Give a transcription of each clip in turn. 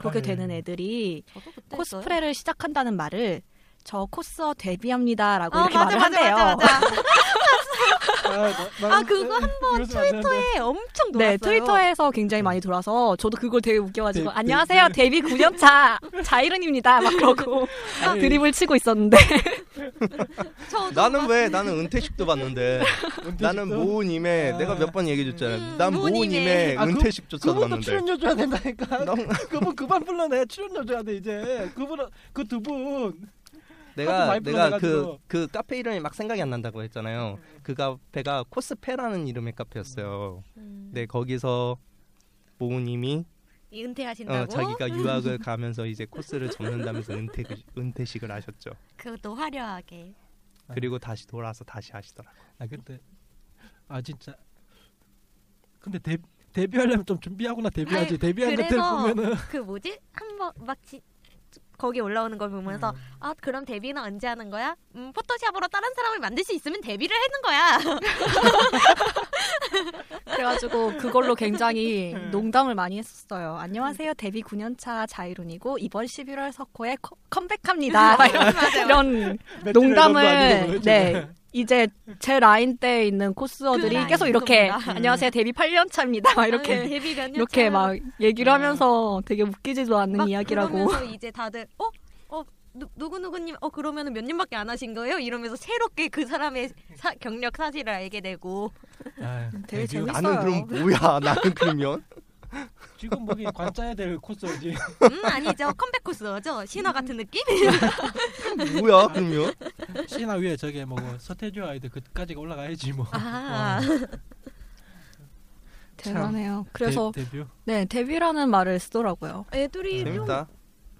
그렇게 아, 예. 되는 애들이 코스프레를 시작한다는 말을 저 코스어 데뷔합니다라고 아, 이렇게 맞아, 말을 맞아, 한대요. 맞아, 아, 나- 아 그거 한 번 트위터에 엄청 놀았어요. 네, 트위터에서 굉장히 많이 돌아서 저도 그걸 되게 웃겨가지고 데- 안녕하세요 데뷔 9년차 자이른입니다 막 그러고 아니, 드립을 치고 있었는데 나는 왜 나는 은퇴식도 봤는데 은퇴식도? 나는 모우님의 아. 내가 몇 번 얘기해줬잖아. 음, 난 모우님의- 아, 그- 은퇴식조차도 그분도 봤는데. 출연료 줘야 된다니까. 난- 그분 그만 불러내 출연료 줘야 돼 이제. 그분 그 두 분. 내가 내가 그 불러내가지고. 그 카페 이름이 막 생각이 안 난다고 했잖아요. 그 카페가 코스페라는 이름의 카페였어요. 음, 네 거기서 모우님이 이 은퇴하신다고? 어, 자기가 유학을 가면서 이제 코스를 접는다면서 은퇴 은퇴식을 하셨죠. 그것도 화려하게. 그리고 다시 돌아서 다시 하시더라고. 아 근데 아 진짜. 근데 데 데뷔하려면 좀 준비하거나 데뷔하지. 아니, 데뷔한 것들 보면은 그 뭐지? 한번 막 지, 거기 올라오는 걸 보면서 음. 아 그럼 데뷔는 언제 하는 거야? 음 포토샵으로 다른 사람을 만들 수 있으면 데뷔를 하는 거야. 그래가지고 그걸로 굉장히 농담을 많이 했었어요. 안녕하세요 데뷔 9년차 자이룬이고 이번 11월 석호에 커- 컴백합니다. 막 이런, 농담을 네 요즘에. 이제 제 라인 때에 있는 코스어들이 그 계속 이렇게 그거구나. 안녕하세요 데뷔 8년 차입니다. 막 이렇게 아, 데뷔 몇 년? 이렇게 차? 막 얘기를 아. 하면서 되게 웃기지도 않는 막 이야기라고. 그러면서 이제 다들 어? 어? 누, 누구누구님 어 그러면은 몇 년밖에 안 하신 거예요? 이러면서 새롭게 그 사람의 사, 경력 사실을 알게 되고 아, 되게 데뷔- 재밌- 나는. 그럼 뭐야? 나는 그러면 지금 뭐기 관짜야 될 코스지. 음 아니죠 컴백 코스죠 신화 같은 느낌? 뭐야? 그러면 신화 위에 저게 뭐 서태지 아이들 그까지가 올라가야지 뭐. 아 대단해요. 그래서 데, 데뷔. 네 데뷔라는 말을 쓰더라고요. 애들이 좀 재밌다.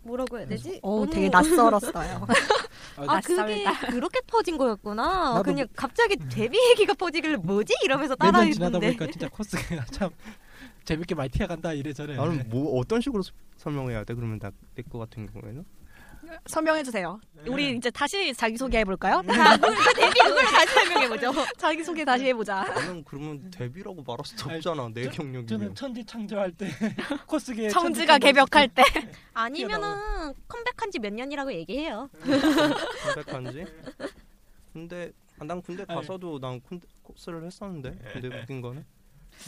뭐라고 해야 되지? 오 너무- 되게 낯설었어요. 아 그게 그렇게 퍼진 거였구나. 그냥 갑자기 데뷔 얘기가 퍼지길래 뭐지 이러면서 몇년 지나다 따라했는데 보니까 진짜 코스가 참 재밌게 많이 튀어간다 이래저래. 나는 뭐 어떤 식으로 서- 설명해야 돼? 그러면 나내거 같은 경우에는 설명해 주세요. 우리 이제 다시 자기 소개 해 볼까요? 아, 그 데뷔 그걸로 다시 설명해 보죠. 자기 소개 다시 해보자. 나는 그러면 데뷔라고 말할 수도 없잖아. 내 저- 경력이면. 저는 천지 창조할 때 코스계 청지가 개벽할 때 아니면은 컴백한 지 몇 년이라고 얘기해요. 컴백한 지. 근데 아, 난 군대. 가서도 난 군대 코스를 했었는데. 근데 웃긴 거는.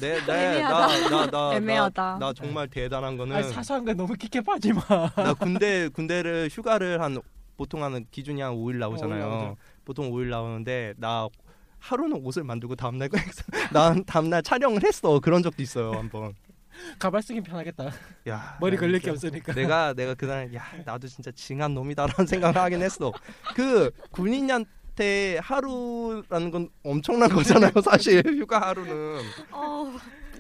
내 내 나 나 나 애매하다. 나 정말 대단한 거는 아니, 사소한 거 너무 깊게 빠지 마. 나 군대 군대를 휴가를 한 보통 하는 기준이 한 5일 나오잖아요. 어. 보통 5일 나오는데 나 하루는 옷을 만들고 다음날 난 다음날 촬영을 했어. 그런 적도 있어요 한번. 가발 쓰긴 편하겠다. 야 머리 나 걸릴 게 없으니까. 내가 내가 그날 야 나도 진짜 징한 놈이다라는 생각을 하긴 했어. 그 군인 한테 하루라는 건 엄청난 거잖아요. 사실 휴가 하루는. 어,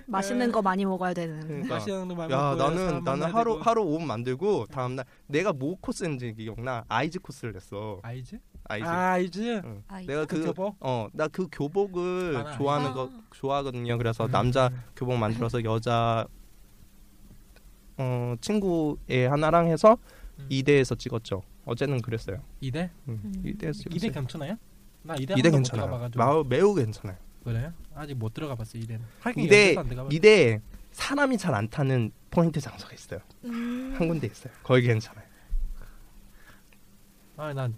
맛있는 거 많이 먹어야 되는. 그러니까. 맛있는 거 많이 야 먹고 나는 나는 하루 되고. 하루 옷 만들고 다음 날 내가 뭐 코스인지 기억나 아이즈 코스를 냈어 아이즈? 아이즈 아 이즈. 응. 아이즈? 내가 그그 교복? 어 나 그 교복을 아, 좋아하는 아. 거 좋아하거든요 그래서 음. 남자 교복 만들어서 여자 어 친구의 하나랑 해서 음. 이대에서 찍었죠 어제는 그랬어요 이대? 음. 음. 이대에서 이대 괜찮아요? 나 이대 이대 괜찮아요 들어가봐가지고. 마, 매우 괜찮아요 그래요? 아직 못 들어가 봤어 이대는. 하긴 이대. 이대 사람이 잘 안 타는 포인트 장소가 있어요 음. 한 군데 있어요 거기 괜찮아요 아난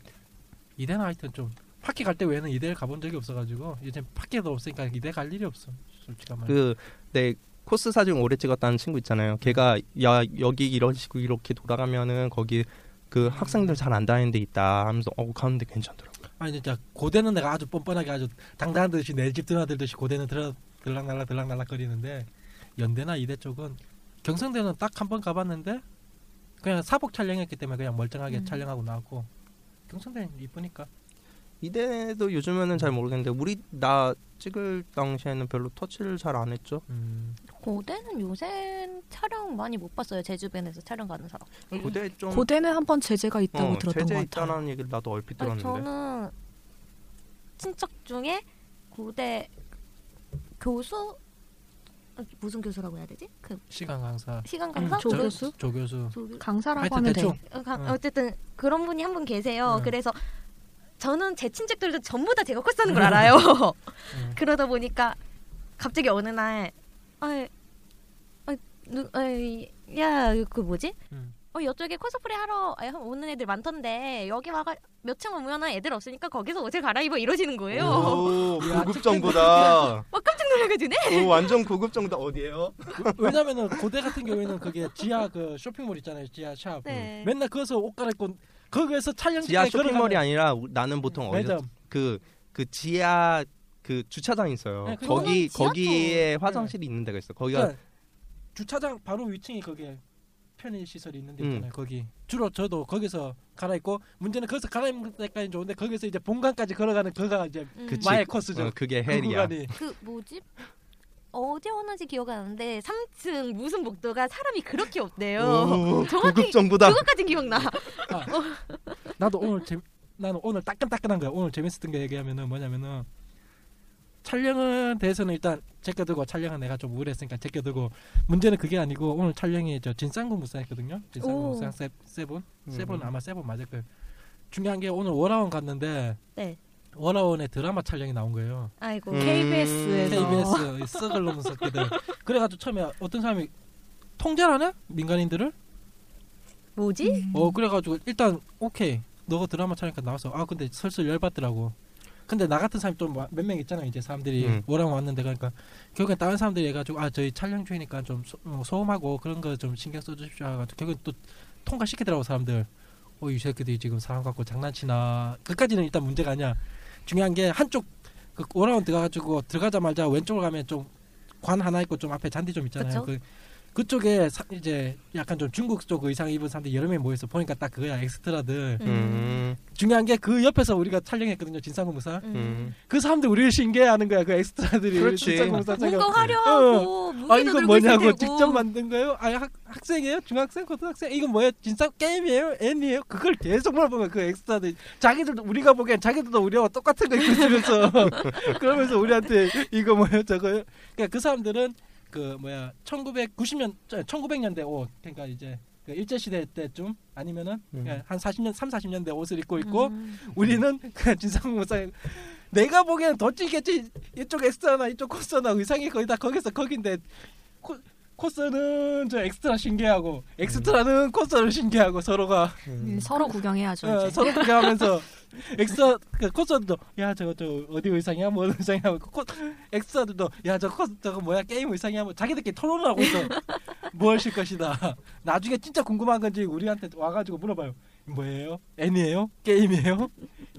이대는 하여튼 좀 파키 갈 때 외에는 이대를 가본 적이 없어가지고 이제 파키도 없으니까 이대 갈 일이 없어. 솔직한 말. 그내 코스 사진 오래 찍었다는 친구 있잖아요. 걔가 야 여기 이런 식으로 이렇게 돌아가면은 거기 그 학생들 잘 안 다니는 데 있다 하면서 어 가는데 괜찮더라고. 아니 진짜 고대는 내가 아주 뻔뻔하게 아주 당당한 듯이 내 집 드나들듯이 고대는 들어 들락날락 들락날락 거리는데 연대나 이대 쪽은 경성대는 딱 한 번 가봤는데 그냥 사복 촬영했기 때문에 그냥 멀쩡하게 음. 촬영하고 나왔고 경성대는 이쁘니까 이대도 요즘에는 잘 모르겠는데 우리 나 찍을 당시에는 별로 터치를 잘 안 했죠. 음, 고대는 요새 촬영 많이 못 봤어요. 제 주변에서 촬영 가는 사람. 고대 좀 고대는 한 번 제재가 있다고 어, 들었던 제재 것 같아요. 있다는 얘기를 나도 얼핏 아니, 들었는데. 저는 친척 중에 고대 교수 무슨 교수라고 해야 되지? 그 시간 강사 시간 음, 강사? 조교수? 조 교수 조교- 강사라고 하여튼 하면 대충 돼. 어, 가- 응. 어쨌든 그런 분이 한 분 계세요. 응. 그래서 저는 제 친척들도 전부 다 제가 코스하는 걸 알아요. 음. 그러다 보니까 갑자기 어느 날, 아, 아, 누, 아, 야, 그 뭐지? 음. 어, 이쪽에 코스프레 하러 아, 오는 애들 많던데 여기 와가 몇 층 오면은 애들 없으니까 거기서 옷을 갈아입어 이러시는 거예요. 오, 야, 고급 정보다. 막 깜짝 놀라가지네. 오, 완전 고급 정보다. 어디에요? 왜냐면은 고대 같은 경우에는 그게 지하 그 쇼핑몰 있잖아요 지하 샵 네. 맨날 거기서 옷 갈아입고 거기에서 촬영 지하 쇼핑몰이 아니라 우- 나는 보통 어디 매점 그, 그 지하 그 주차장 있어요. 네, 그 거기 지하철. 거기에 화장실이 있는 데가 있어. 거기가 그러니까 주차장 바로 위층에 거기에 편의 시설이 있는 데 음. 있잖아요. 거기 주로 저도 거기서 갈아입고 문제는 거기서 갈아입는 데까지 좋은데 거기서 이제 본관까지 걸어가는 그가 이제 음. 그치. 마의 코스죠. 어, 그게 그 헬이야. 그 뭐지? 어디 오는지 기억 안 나는데 3층 무슨 복도가 사람이 그렇게 없대요. 오, 정확히 정보다. 그것까진 기억나. 아, 나도 오늘 재 나는 오늘 따끈따끈한 거야. 오늘 재밌었던 게 얘기하면은 뭐냐면은 촬영은 대해서는 일단 제껴두고 촬영은 내가 좀 우울했으니까 제껴두고 문제는 그게 아니고 오늘 촬영이 저 진상군 무사했거든요. 진상군 오. 무사 세, 세븐 세븐 음. 아마 세븐 맞을 거예요. 중요한 게 오늘 워라원 갔는데 네. 워라원의 드라마 촬영이 나온 거예요. 아이고. 음. KBS에서 KBS 썩을 놈 새끼들. 그래가지고 처음에 어떤 사람이 통제를 하네 민간인들을. 뭐지? 어 그래가지고 일단 오케이 너가 드라마 촬영니까 나와서 아 근데 슬슬 열받더라고 근데 나 같은 사람이 좀 몇 명 있잖아 이제 사람들이 음. 오라고 왔는데 그러니까 결국엔 다른 사람들이 해가지고 아 저희 촬영 중이니까 좀 소, 어, 소음하고 그런 거 좀 신경 써주십시오 해가지고 결국엔 또 통과시키더라고 사람들 어이 새끼들이 지금 사람 갖고 장난치나 그까지는 일단 문제가 아니야 중요한 게 한쪽 그 오라운 들어가가지고 들어가자마자 왼쪽으로 가면 좀 관 하나 있고 좀 앞에 잔디 좀 있잖아요. 그쵸? 그 그쪽에 사- 이제 약간 좀 중국 쪽 의상 입은 사람들 여러 명 모여서 보니까 딱 그거야 엑스트라들. 음. 중요한 게 그 옆에서 우리가 촬영했거든요 진삼국무쌍. 음. 그 사람들 우리를 신기해하는 거야 그 엑스트라들이 그렇지. 진삼국무쌍 뭔가. 화려하고 무기도 아 이거 뭐냐고. 직접 만든 거예요? 아 학, 학생이에요? 중학생? 고등학생? 이거 뭐야? 진짜 게임이에요? 애니에요? 그걸 계속 물어보면 그 엑스트라들 자기들도 우리가 보기엔 자기들도 우리와 똑같은 거 입고 있으면서 그러면서 우리한테 이거 뭐예요? 저거요? 그러니까 그 사람들은 그 뭐야 1990년 1900년대 옷 그러니까 이제 그 일제 시대 때쯤 아니면은 음. 그냥 한 40년 3, 40년대 옷을 입고 있고 음. 우리는 그냥 진삼무쌍 내가 보기에는 더 찌겠지 이쪽 엑스트라나 이쪽 코스나 의상이 거의 다 거기서 거긴데 코, 코스는 저 엑스트라 신기하고 엑스트라는 코스를 신기하고 서로가 음. 서로 구경해야죠. 어. 서로 구경하면서 엑스트라 그 코스도 야 저거 저 어디 의상이야? 뭐 의상이야? 뭐 코, 엑스트라들도 야저 코스 저거 뭐야? 게임 의상이야? 뭐 자기들끼리 토론을 하고 있어. 뭐일 것이다. 나중에 진짜 궁금한 건지 우리한테 와가지고 물어봐요. 뭐예요? 애니예요? 게임이에요?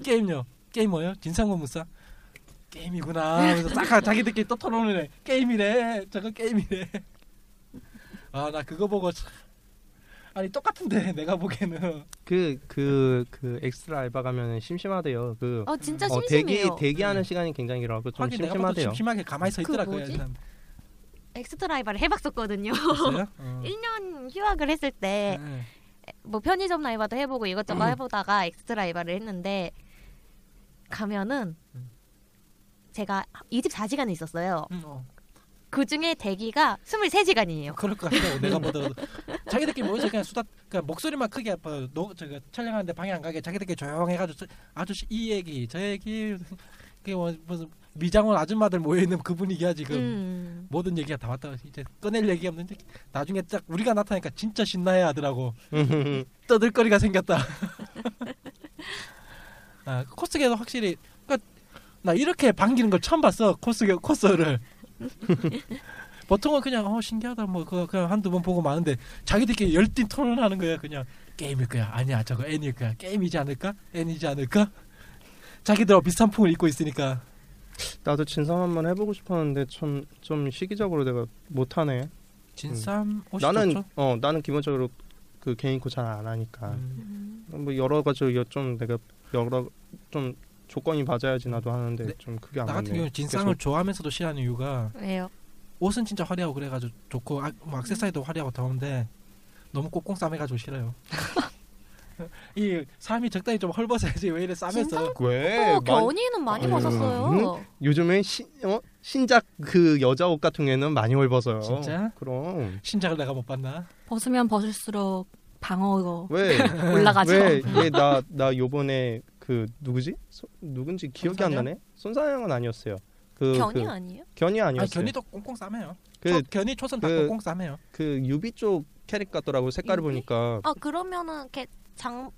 게임요? 게임 뭐예요? 진삼국무쌍? 게임이구나. 그래서 싹 자기들끼리 또 토론을 해. 게임이래. 저거 게임이래. 아 나 그거 보고 참- 아니 똑같은데 내가 보기에는 그, 그, 그, 엑스트라 알바 가면 심심하대요. 그, 어 진짜 어, 대기, 심심해요. 대기하는 음. 시간이 굉장히 길어서 좀 심심하대요. 심심하게 가만히 서 있더라 그. 엑스트라 알바를 해봤었거든요. 어. 1년 휴학을 했을 때 네. 뭐 편의점 알바도 해보고 이것저것 음. 해보다가 엑스트라 알바를 했는데 가면은 음. 제가 24시간을 있었어요. 음, 어. 그 중에 대기가 23시간이에요. 그럴 것 같아요. 내가 보더라도 자기들끼리 모여서 그냥 수다, 그냥 목소리만 크게 뭐, 노, 저거 촬영하는데 방해 안 가게 자기들끼리 조용해 가지고 저- 아저씨 이 얘기 저 얘기 그게 뭐, 무슨 미장원 아줌마들 모여 있는 그 분위기야 지금 음. 모든 얘기가 다 왔다 이제 꺼낼 얘기 없는데 나중에 딱 우리가 나타나니까 진짜 신나해 하더라고 떠들거리가 생겼다. 아 코스계도 확실히 그러니까 나 이렇게 반기는 걸 처음 봤어 코스계 코스를. 보통은 그냥 어 신기하다. 뭐 그거 그냥 한두 번 보고 마는데 자기들끼리 열띤 토론하는 거야 그냥 게임일 거야. 아니야. 저거 애니일 거야. 게임이지 않을까? 애니지 않을까? 자기들 비슷한 품을 입고 있으니까. 나도 진삼 한번 해보고 싶었는데 좀, 좀 시기적으로 내가 못하네. 진쌈 옷이 나는 좋죠? 어 나는 기본적으로 그 개인코 잘 안 하니까. 음. 뭐 여러 가지 이거 좀 내가 여러 좀 조건이 맞아야지 나도 하는데 네. 좀 그게 안나 같은 맞네. 경우는 진쌈을 계속 좋아하면서도 싫어하는 이유가 왜요? 옷은 진짜 화려하고 그래가지고 좋고 아, 뭐 액세서리도 화려하고 더운데 너무 꽁꽁 싸매가지고 싫어요. 이 삶이 적당히 좀 헐벗어야지 왜 이래 싸매서 왜? 어, 만- 겨우니는 많이 아유, 벗었어요. 요즘에 신 어? 신작 그 여자 옷 같은 경우에는 많이 입어서요. 진짜? 그럼 신작을 내가 못 봤나? 벗으면 벗을수록 방어가 왜? 올라가죠. 왜? 얘나나 요번에 그 누구지? 소- 누군지 기억이 안 손상향? 나네. 손상향은 아니었어요. 그 견희 그, 아니에요? 견희 아 아니었어요. 견희도 꽁꽁 싸매요. 그, 초, 견희 초선 다 그- 꽁꽁 싸매요. 그 유비 쪽 캐릭 같더라고 색깔을 유비? 보니까 아 그러면은 이렇게 장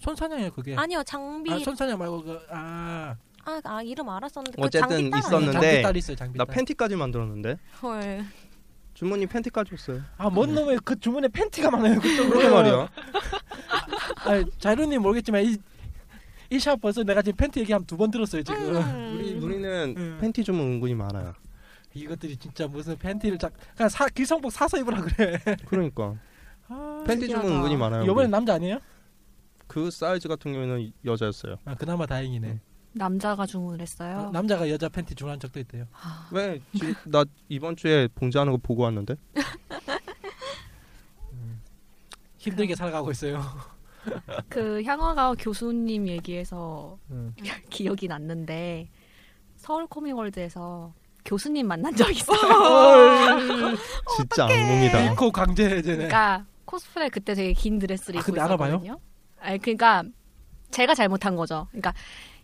손상향이에요 그게. 아니요 장비 아, 손상향 말고 그 아 아, 아 이름 알았었는데 그 어쨌든 장비 딸 있었는데 장비 딸 있어요 장비 나 딸. 팬티까지 만들었는데 헐. 주머니 팬티까지 줬어요. 아뭔 놈의 그 주문에 팬티가 많아요 그쪽으로. 말이야. 아 자루님 모르겠지만 이 이샵 벌써 내가 지금 팬티 얘기하면 두 번 들었어요 지금. 음. 우리 우리는 음. 팬티 주문 은근히 많아요. 이것들이 진짜 무슨 팬티를 작 그냥 사 기성복 사서 입으라 그래. 그러니까 아, 팬티 주문 신기하다. 은근히 많아요. 이번엔 우리. 남자 아니에요? 그 사이즈 같은 경우에는 여자였어요. 아 그나마 다행이네. 남자가 주문을 했어요. 어, 남자가 여자 팬티 주문한 적도 있대요. 왜? 지, 나 이번 주에 봉지하는 거 보고 왔는데. 힘들게 살아가고 있어요. 그 향화가 교수님 얘기해서 음. 기억이 났는데 서울 코미월드에서 교수님 만난 적 있어요. 진짜 악몽이다. 잃고 강제 해제네. 그러니까 코스프레 그때 되게 긴 드레스를 아, 입고 알아봐요? 있었거든요. 아니 그러니까 제가 잘못한 거죠. 그러니까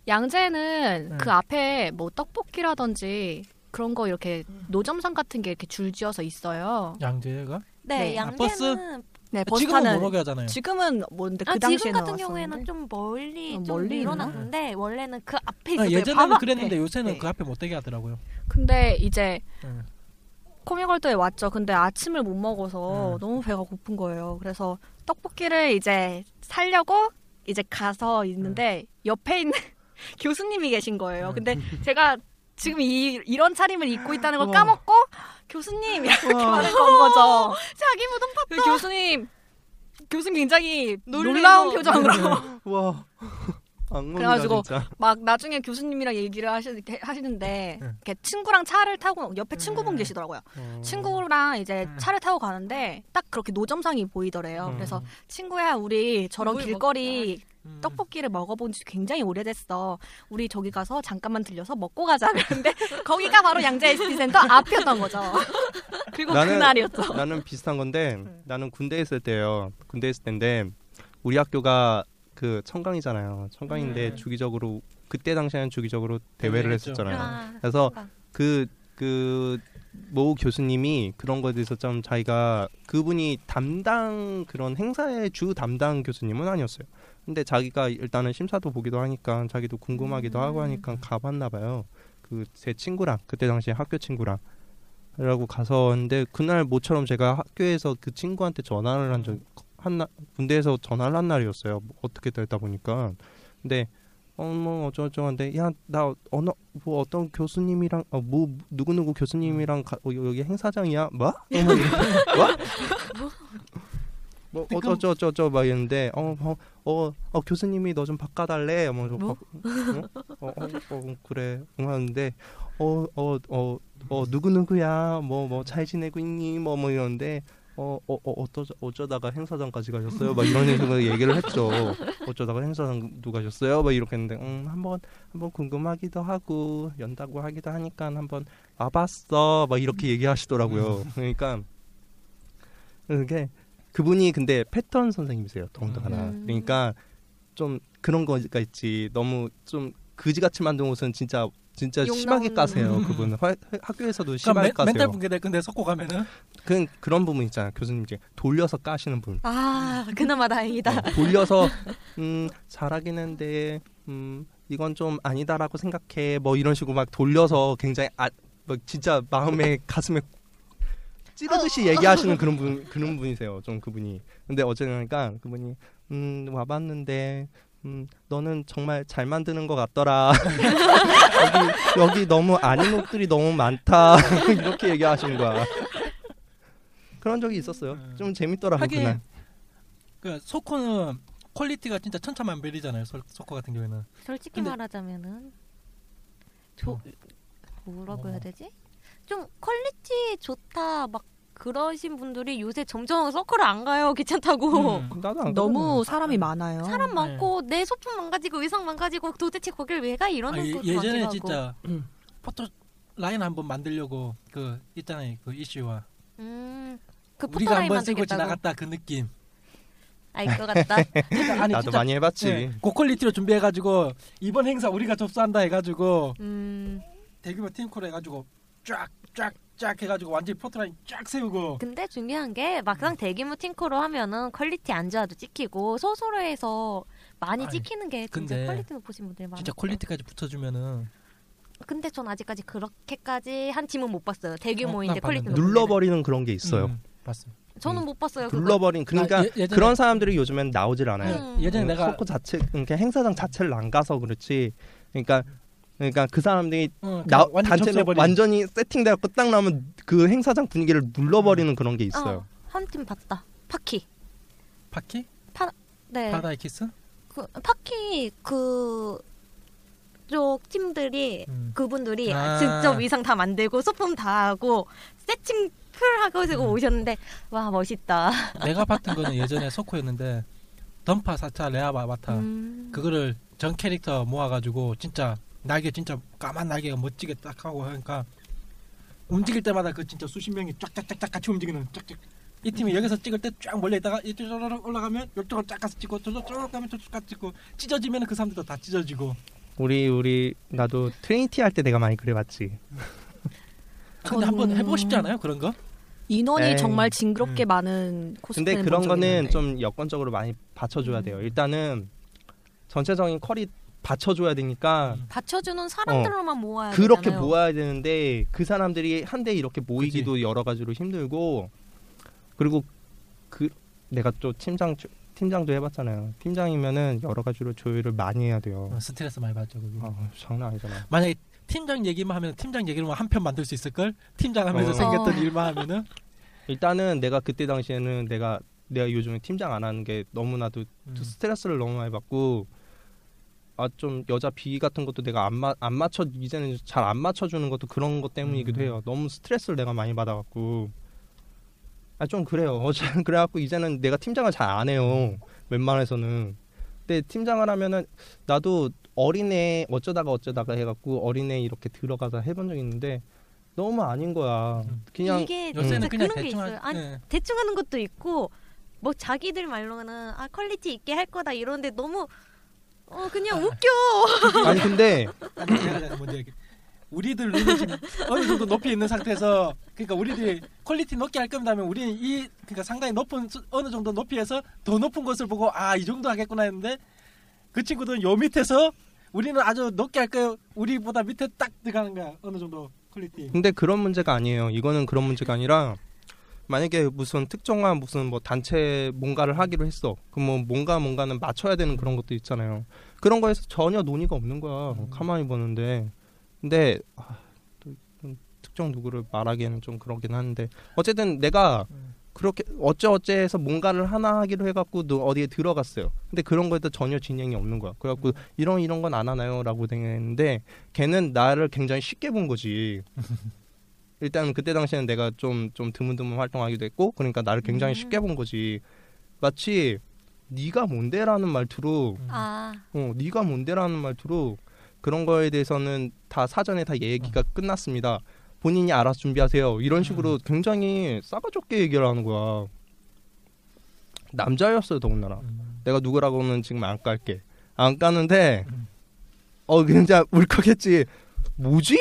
양재는 네. 그 앞에 뭐 떡볶이라든지 그런 거 이렇게 노점상 같은 게 이렇게 줄지어서 있어요. 양재가 네, 네. 아? 양재는 네, 버스 지금은 타는 못 오게 하잖아요. 지금은 뭔데 그 아, 당시에는 지금 같은 왔었는데. 경우에는 좀 멀리 어, 좀? 늘어났는데 원래는 그 앞에 아, 있었어요. 예전에는 바로 앞에. 그랬는데 요새는 네. 그 앞에 못 되게 하더라고요. 근데 이제 응. 코미걸드에 왔죠. 근데 아침을 못 먹어서 응. 너무 배가 고픈 거예요. 그래서 떡볶이를 이제 살려고 이제 가서 있는데 옆에 있는 교수님이 계신 거예요. 근데 제가 지금 이, 이런 차림을 입고 있다는 걸 우와. 까먹고 교수님 이렇게 말을 건 거죠. 자기 무덤 그 교수님 교수님 굉장히. 놀라운 표정으로 와. 악몽이다 그래가지고 진짜. 막 나중에 교수님이랑 얘기를 하시, 하시는데 응. 이렇게 친구랑 차를 타고 옆에 친구분 음. 계시더라고요. 어. 친구랑 이제 음. 차를 타고 가는데 딱 그렇게 노점상이 보이더래요. 음. 그래서 친구야 우리 저런 뭘 길거리 음. 떡볶이를 먹어본 지 굉장히 오래됐어. 우리 저기 가서 잠깐만 들려서 먹고 가자. 그런데 거기가 바로 양재 SD 센터 앞이었던 거죠. 그리고 나는- 그날이었죠. 나는 비슷한 건데 네. 나는 군대 있을 때요. 군대 있을 때인데 우리 학교가 그 청강이잖아요. 청강인데 음. 주기적으로 그때 당시에는 주기적으로 대회를 대회했죠. 했었잖아요. 아, 그래서 그러니까. 그그 모 교수님이 그런 거에 대해서 좀 자기가 그분이 담당 그런 행사의 주 담당 교수님은 아니었어요. 근데 자기가 일단은 심사도 보기도 하니까 자기도 궁금하기도 하고 하니까 가봤나 봐요. 그 제 친구랑 그때 당시에 학교 친구랑 라고 가서 근데 그날 모처럼 제가 학교에서 그 친구한테 전화를 한 적 한 날 군대에서 전화를 한 날이었어요. 뭐 어떻게 되다 보니까 근데 어뭐 어쩌고저쩌고한데 야 나 어느 뭐 어떤 교수님이랑 어, 뭐 누구 누구 교수님이랑 가, 어, 여기 행사장이야 뭐? 뭐? 뭐 어쩌저쩌저 막 이랬는데 어어 어, 어, 교수님이 너 좀 바꿔달래 뭐, 뭐? 어, 어, 어, 어, 그래 응 하는데 어 어 어 어 누구 누구야 뭐 뭐 잘 지내고 있니 뭐뭐 이러는데 어, 어, 어, 어떠, 어쩌다가 행사장까지 가셨어요? 막 이런 식으로 얘기를 했죠. 어쩌다가 행사장도 가셨어요? 막 이렇게 했는데, 음, 한번, 한번 궁금하기도 하고, 연다고 하기도 하니까 한번 와봤어. 막 이렇게 얘기하시더라고요. 그러니까, 그게, 그분이 근데 패턴 선생님이세요. 더군다나. 음. 그러니까, 좀 그런 거가 있지. 너무 좀 그지같이 만든 옷은 진짜, 진짜 욕 심하게. 까세요. 그분. 화- 학교에서도 그럼 심하게 멘- 까세요. 멘탈 붕괴될 건데 섞고 가면은 그 그런 부분 있잖아요. 교수님 이제 돌려서 까시는 분. 아, 그나마 다행이다. 어, 돌려서 음 잘하긴 했는데 음 이건 좀 아니다라고 생각해. 뭐 이런 식으로 막 돌려서 굉장히 아, 뭐 진짜 마음에 가슴에 찌르듯이 얘기하시는 그런 분 그런 분이세요. 좀 그분이. 근데 어쨌든가 그분이 음 와봤는데 음, 너는 정말 잘 만드는 것 같더라. 여기 여기 너무 아닌 옷들이 너무 많다. 이렇게 얘기하시는 거야. 그런 적이 있었어요. 좀 재밌더라고 하긴 그날. 그 서코는 퀄리티가 진짜 천차만별이잖아요. 소- 서코 같은 경우에는. 솔직히 근데- 말하자면은 조 어. 뭐라고 뭐, 해야 뭐. 되지? 좀 퀄리티 좋다 막 그러신 분들이 요새 점점 서클을 안 가요 귀찮다고 음. 나도 안 너무. 사람이 많아요. 사람 네. 많고 내 소품 망가지고 의상 망가지고 도대체 거길 왜 가 이러는 아, 예, 것도 예전에 많기도 진짜. 음, 포토 라인 한번 만들려고 그 있잖아요. 그 이슈와 음, 그 우리가 포토라인 한번 쓰고 지나갔다 그 느낌. 알것 같다 아니 나도 진짜 많이 해봤지. 예, 고퀄리티로 준비해가지고 이번 행사 우리가 접수한다 해가지고 음 대규모 팀코 해가지고 쫙쫙 쫙 해가지고 완전히 포토라인 쫙 세우고 근데 중요한 게 막상 대규모 팀코로 하면은 퀄리티 안 좋아도 찍히고 소수로 해서 많이 아니, 찍히는 게 진짜 근데 퀄리티 높으신 분들이 많아요 진짜 퀄리티까지 붙여주면은 근데 전 아직까지 그렇게까지 한 팀은 못 봤어요 대규모인데 어, 난 퀄리티 눌러버리는 그런 게 있어요. 음. 데는. 저는 못 봤어요 눌러버린 그러니까 아, 예- 예전에- 그런 사람들이 요즘엔 나오질 않아요. 음. 예전에 음, 내가 서코 자체 그러니까 행사장 자체를 안 가서 그렇지. 그러니까 그러니까 그 사람들이 어, 나 완전 단체로 완전히 세팅돼갖고 딱 나오면 그 행사장 분위기를 눌러버리는 그런 게 있어요. 한팀 봤다 파키 파키 네 바다의 키스. 그, 파키 그 쪽 팀들이 음. 그분들이 아. 직접 의상 다 만들고 소품 다 하고 세팅 풀 하고 음. 오셨는데 와 멋있다. 내가 봤던 거는 예전에 서코였는데 던파 사차 레어 아바타 음. 그거를 전 캐릭터 모아가지고 진짜 날개 진짜 까만 날개가 멋지게 딱 하고 하니까 움직일 때마다 그 진짜 수십 명이 쫙쫙쫙쫙 같이 움직이는 쫙쫙 이 팀이 여기서 찍을 때 쫙 멀리 있다가 이쪽으로 올라가면 이쪽으로 쫙 가서 찍고 저쪽 쭉 가면 저쪽 가서 찍고 찢어지면 그 사람들도 다 찢어지고 우리 우리 나도 트리니티 할 때 내가 많이 그래봤지. 아, 근데 한번 해보고 싶지 않아요 그런 거? 인원이 에이. 정말 징그럽게 음. 많은 코스프레. 근데 그런 거는 좀 여건적으로 많이 받쳐줘야 돼요. 일단은 전체적인 퀄이 받쳐줘야 되니까 음. 받쳐주는 사람들로만 모아야 그렇게 되잖아요. 모아야 되는데 그 사람들이 한데 이렇게 모이기도 여러 가지로 힘들고 그리고 그 내가 또 팀장 팀장도 해봤잖아요. 팀장이면은 여러 가지로 조율을 많이 해야 돼요. 어, 스트레스 많이 받죠 그게. 아, 장난 아니잖아. 만약에 팀장 얘기만 하면 팀장 얘기로만 한 편 만들 수 있을 걸? 팀장 하면서 어. 생겼던 어. 일만 하면은 일단은 내가 그때 당시에는 내가 내가 요즘에 팀장 안 하는 게 너무나도 음. 스트레스를 너무 많이 받고 아 좀 여자 비위 같은 것도 내가 안, 마, 안 맞춰 이제는 잘 안 맞춰주는 것도 그런 것 때문이기도 음. 해요. 너무 스트레스를 내가 많이 받아갖고 아 좀 그래요. 어제 그래갖고 이제는 내가 팀장을 잘 안 해요. 웬만해서는. 근데 팀코를 하면은 나도 어린애 어쩌다가 어쩌다가 해갖고 어린애 이렇게 들어가서 해본 적 있는데 너무 아닌 거야. 음. 그냥 이게 요새는 진짜 그냥 그런 게 대충 있어요. 하, 아니 네. 대충 하는 것도 있고 뭐 자기들 말로는 아 퀄리티 있게 할 거다 이러는데 너무 어 그냥 웃겨. 아니 근데 먼저. 우리들 눈은 지금 어느 정도 높이 있는 상태에서 그러니까 우리들이 퀄리티 높게 할 겁니다면 우리는 이 그러니까 상당히 높은 수- 어느 정도 높이에서 더 높은 것을 보고 아 이 정도 하겠구나 했는데 그 친구들은 요 밑에서 우리는 아주 높게 할 거예요. 우리보다 밑에 딱 들어가는 거야 어느 정도 퀄리티. 근데 그런 문제가 아니에요. 이거는 그런 문제가 아니라 만약에 무슨 특정한 무슨 뭐 단체 뭔가를 하기로 했어. 그럼 뭐 뭔가 뭔가는 맞춰야 되는 그런 것도 있잖아요. 그런 거에서 전혀 논의가 없는 거야. 음. 가만히 보는데. 근데 아, 또좀 특정 누구를 말하기에는 좀 그러긴 하는데 어쨌든 내가 음. 그렇게 어째 어째 해서 뭔가를 하나 하기로 해갖고 너 어디에 들어갔어요. 근데 그런 거에도 전혀 진행이 없는 거야. 그래갖고 이런 이런 건 안 하나요라고 되는데 걔는 나를 굉장히 쉽게 본 거지. 일단 그때 당시에는 내가 좀 좀 드문드문 활동하기도 했고 그러니까 나를 굉장히 음. 쉽게 본 거지. 마치 네가 뭔데라는 말투로 음. 아어 네가 뭔데라는 말투로 그런 거에 대해서는 다 사전에 다 얘기가 끝났습니다. 본인이 알아서 준비하세요. 이런 식으로 굉장히 싸가지 없게 얘기를 하는 거야. 남자였어요 더군다나. 음. 내가 누구라고는 지금 안 깔게. 안 까는데 음. 어 진짜 울컥했지. 뭐지?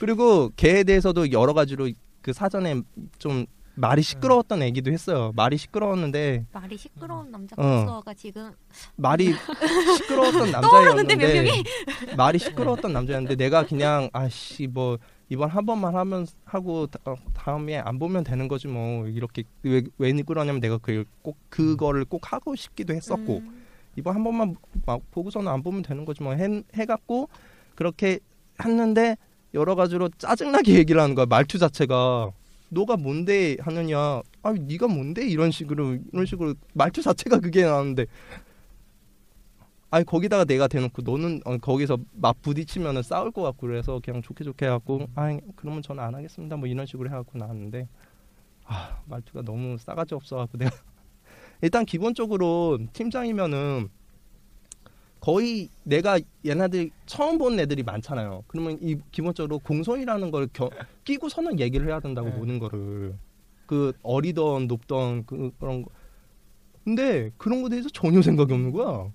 그리고 걔에 대해서도 여러 가지로 그 사전에 좀 말이 시끄러웠던 얘기도 했어요. 말이 시끄러웠는데 말이 시끄러운 남자 어. 코스가 지금 말이 시끄러웠던 남자였는데 말이 시끄러웠던 남자였는데 내가 그냥 아씨 뭐 이번 한 번만 하면 하고 다, 어, 다음에 안 보면 되는 거지 뭐 이렇게 왜, 왜 그러냐면 내가 그꼭 그거를 꼭 하고 싶기도 했었고 음, 이번 한 번만 막 보고서는 안 보면 되는 거지 뭐 해, 해갖고 그렇게 했는데 여러 가지로 짜증나게 얘기를 하는 거야 말투 자체가 너가 뭔데 하느냐 아 네가 뭔데? 이런 식으로 이런 식으로 말투 자체가 그게 나오는데. 아니 거기다가 내가 대놓고 너는 어, 거기서 막 부딪히면은 싸울 것 같고 그래서 그냥 좋게 좋게 해갖고 아 그러면 저는 안 하겠습니다. 뭐 이런 식으로 해갖고 나왔는데. 아 말투가 너무 싸가지 없어갖고 내가. 일단 기본적으로 팀장이면은 거의 내가 얘네들 처음 본 애들이 많잖아요. 그러면 이 기본적으로 공손이라는 걸 겨, 끼고서는 얘기를 해야 된다고 네. 보는 거를 그 어리던 높던 그, 그런 거. 근데 그런 거에 대해서 전혀 생각이 없는 거야.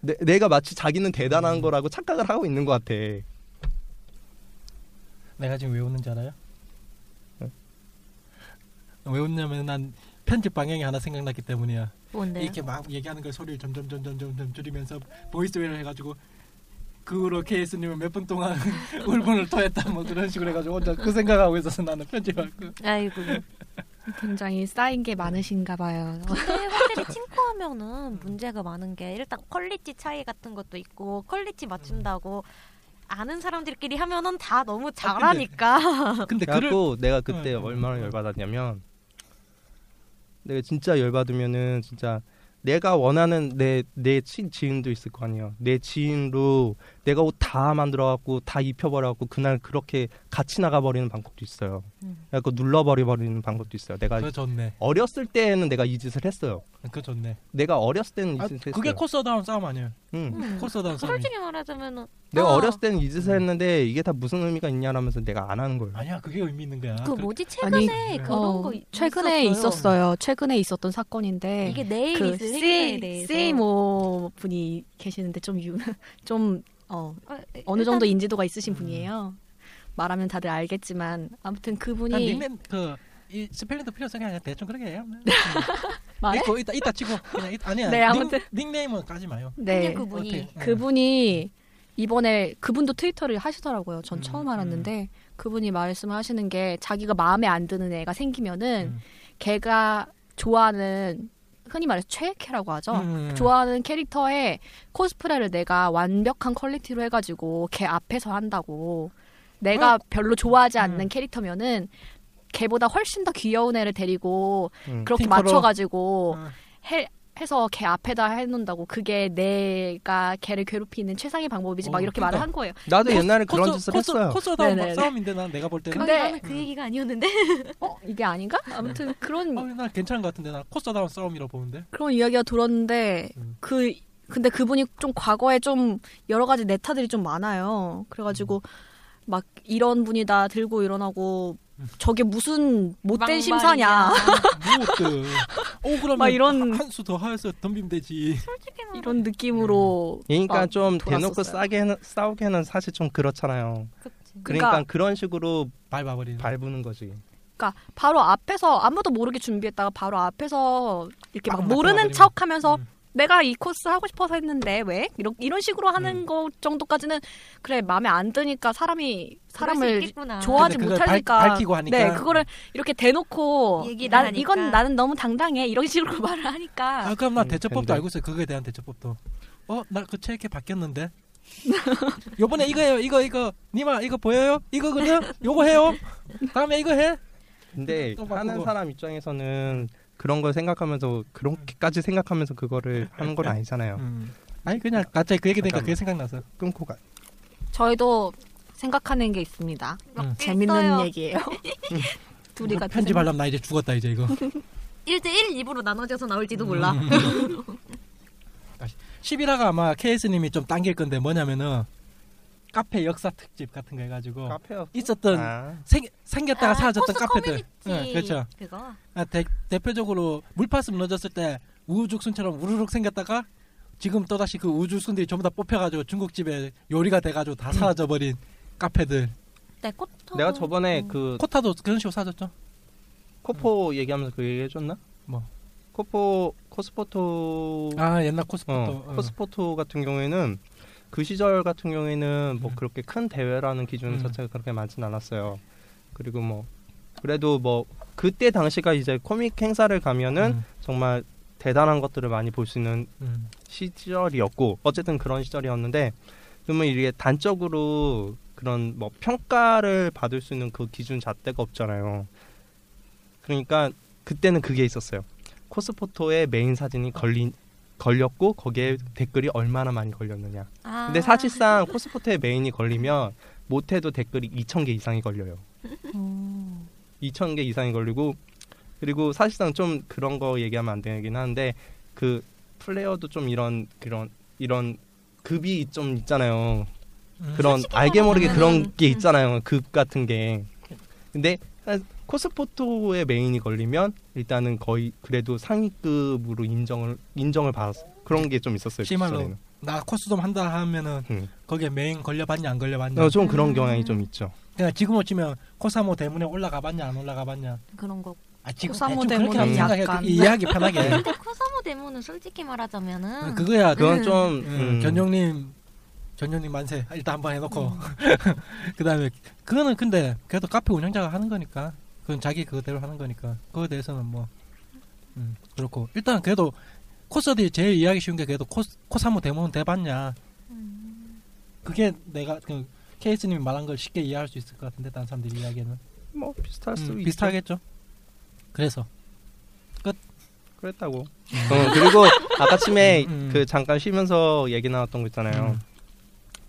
내, 내가 마치 자기는 대단한 거라고 착각을 하고 있는 것 같아. 내가 지금 왜 웃는지 알아요? 네. 왜 웃냐면 난 편집 방향이 하나 생각났기 때문이야. 뭔데요? 이렇게 막 얘기하는 걸 소리를 점점 점점 점점 줄이면서 보이스웨어를 해가지고 그렇게 예수님은 몇 분 동안 울분을 토했다 뭐 그런 식으로 해가지고 혼자 그 생각하고 있어서 나는 편집할 거. 아이고. 굉장히 쌓인 게 많으신가 봐요. 근데 확실히 친구하면은 문제가 많은 게 일단 quality 차이 같은 것도 있고 quality 맞춘다고 아는 사람들끼리 하면은 다 너무 잘하니까. 근데 글을 그래갖고 내가 그때 응, 응, 얼마나 응. 열받았냐면 내가 진짜 열받으면은 진짜 내가 원하는 내 내 지인도 있을 거 아니야. 내 지인으로 내가 옷 다 만들어갖고 다 입혀버려갖고 그날 그렇게 같이 나가버리는 방법도 있어요. 음. 그래갖고 눌러버려 버리는 방법도 있어요. 내가. 어렸을 때는 내가 이 짓을 했어요. 그거 좋네. 내가 어렸을 때는 이 아, 짓을 했어요. 그게 코스다운 싸움 아니에요? 응. 음. 코스다운 싸움. 솔직히 말하자면은 내가 어. 어렸을 때는 이 짓을 했는데 이게 다 무슨 의미가 있냐라면서 내가 안 하는 거예요. 아니야 그게 의미 있는 거야. 그 그- 뭐지 최근에 아니, 그런 어, 거 최근에 있었어요. 있었어요. 최근에 있었던 사건인데 이게 내일 그 있을 행사에 대해서 세이모 분이 계시는데 좀 유, 좀 어, 어, 어느 정도 인지도가 있으신 음. 분이에요. 말하면 다들 알겠지만 아무튼 난 그분이 닉네임 그 이 스펠링도 필요성이 아니라 대충 그렇게 해요. 말해? 이거 이따 이따 치고 그냥 이- 아니야. 네, 아무튼. 닉, 네임은 까지 마요. 네 그분이 어떻게? 응. 그분이 이번에 그분도 트위터를 하시더라고요. 전 음, 처음 알았는데 그분이 말씀하시는 게 자기가 마음에 안 드는 애가 생기면은 음. 걔가 좋아하는 흔히 말해서 최애캐라고 하죠. 음. 좋아하는 캐릭터의 코스프레를 내가 완벽한 퀄리티로 해가지고 걔 앞에서 한다고. 내가 별로 좋아하지 않는 음. 캐릭터면은 걔보다 훨씬 더 귀여운 애를 데리고 응. 그렇게 팅커로. 맞춰가지고 어. 해, 해서 걔 앞에다 해놓는다고 그게 내가 걔를 괴롭히는 최상의 방법이지 막 어, 이렇게 그러니까. 말을 한 거예요. 나도 옛날에 그런 코스- 짓을 코스- 했어요. 코스다운 네네네. 싸움인데 난 내가 볼 때는. 근데- 근데 나는 그 얘기가 아니었는데 어 이게 아닌가? 아무튼 그런 어, 난 괜찮은 것 같은데 난 코스다운 싸움이라고 보는데. 그런 이야기가 들었는데 음. 그 근데 그분이 좀 과거에 좀 여러 가지 네타들이 좀 많아요. 그래가지고 막 이런 분이다 들고 일어나고 음. 저게 무슨 못된. 심사냐 오 그러면 막 이런- 한 수 더 하여서 덤비면 되지. 솔직히 이런 느낌으로 그러니까 막좀 대놓고 돌았었어요. 싸게 싸우게는 사실 좀 그렇잖아요. 그치. 그러니까, 그러니까- 그런 식으로 밟아버리는. 밟는 거지. 그러니까 바로 앞에서 아무도 모르게 준비했다가 바로 앞에서 이렇게 막막 모르는. 척하면서 음. 내가 이 코스 하고 싶어서 했는데 왜 이런 이런 식으로 하는 음. 거 정도까지는 그래 마음에 안 드니까 사람이 사람을. 좋아하지 못하니까 밝- 밝히고 하니까. 네 그거를 이렇게 대놓고 난 하니까. 이건 나는 너무 당당해 이런 식으로 말을 하니까 아 그럼 나 음, 대처법도 근데. 알고 있어요. 그거에 대한 대처법도. 어 나 그 체크해 바뀌었는데. 요번에 이거예요. 이거 이거 니마 이거 보여요? 이거거든. 요거 해요. 다음에 이거 해. 근데. 하는 사람 입장에서는 그런 걸 생각하면서 그렇게까지 생각하면서 그거를 하는 건 아니잖아요. 음. 아니 그냥 갑자기 그 얘기 되니까 잠깐만. 그게 생각나서. 끊고 가. 저희도 생각하는 게 있습니다 음. 재밌는 있어요. 얘기예요 둘이 같이 편집하려면 나 이제 죽었다 이제 이거. 1대1 입으로 나눠져서 나올지도 몰라. 음. 11화가 아마 KS님이 좀 당길 건데 뭐냐면은 카페 역사 특집 같은 거 해가지고 카페요. 있었던 아, 생, 생겼다가 사라졌던 포스 카페들. 응, 그렇죠. 그거. 아, 대, 대표적으로 물파스 무너졌을 때 우후죽순처럼 우르륵 생겼다가 지금 또다시 그 우주순들이 전부 다 뽑혀가지고 중국집에 요리가 돼가지고 다 사라져버린 카페들. 네, 코터. 내가 저번에 음. 그 코타도 그런 식으로 사라졌죠. 코포 얘기하면서 그 얘기 해줬나? 뭐? 코포 코스포토 아 옛날 코스포터. 어, 코스포토 같은 경우에는 그 시절 같은 경우에는 뭐 음. 그렇게 큰 대회라는 기준 음. 자체가 그렇게 많진 않았어요. 그리고 뭐 그래도 뭐 그때 당시가 이제 코믹 행사를 가면은 음, 정말 대단한 것들을 많이 볼 수 있는 음. 시절이었고 어쨌든 그런 시절이었는데 그러면 이게 단적으로 그런 뭐 평가를 받을 수 있는 그 기준 잣대가 없잖아요. 그러니까 그때는 그게 있었어요. 코스포토의 메인 사진이 걸린 걸렸고 거기에 댓글이 얼마나 많이 걸렸느냐. 아. 근데 사실상 코스포트의 메인이 걸리면 못해도 댓글이 2,000개 이상이 걸려요. 음. 2,000개 이상이 걸리고 그리고 사실상 좀 그런 거 얘기하면 안 되긴 하는데 그 플레이어도 좀 이런 그런 이런 급이 좀 있잖아요. 음. 그런 알게 모르게 그런 게 음. 있잖아요. 급 같은 게. 근데 코스포토의 메인이 걸리면 일단은 거의 그래도 상위급으로 인정을 인정을 받았어. 그런 게 좀 있었어요. 그 시말로 시절에는. 나 코스 좀 한다 하면은 음. 거기에 메인 걸려봤냐 안 걸려봤냐. 어, 좀 그런 음. 경향이 좀 있죠. 그냥 지금으로 치면 코사모 대문에 올라가봤냐 안 올라가봤냐. 그런 거. 아 지금 코사모 대문은 약간. 이해하기 편하게. 근데 코사모 대문은 솔직히 말하자면은 그거야. 그 그건 음. 좀 음, 음, 견용님 견용님 만세 일단 한번 해놓고 음. 그다음에 그거는 근데 그래도 카페 운영자가 하는 거니까 그건 자기 그대로 하는 거니까 그거에 대해서는 뭐 음, 그렇고 일단 그래도 코스들이 제일 이해하기 쉬운 게 그래도 코 코사모 대문 대봤냐 음. 그게 내가 그 케이스님이 말한 걸 쉽게 이해할 수 있을 것 같은데 다른 사람들이 이야기는 뭐 비슷할 수 음, 있죠. 비슷하겠죠. 그래서 그랬다고. 어, 그리고 아까쯤에 음, 음. 그 잠깐 쉬면서 얘기 나왔던 거 있잖아요. 음.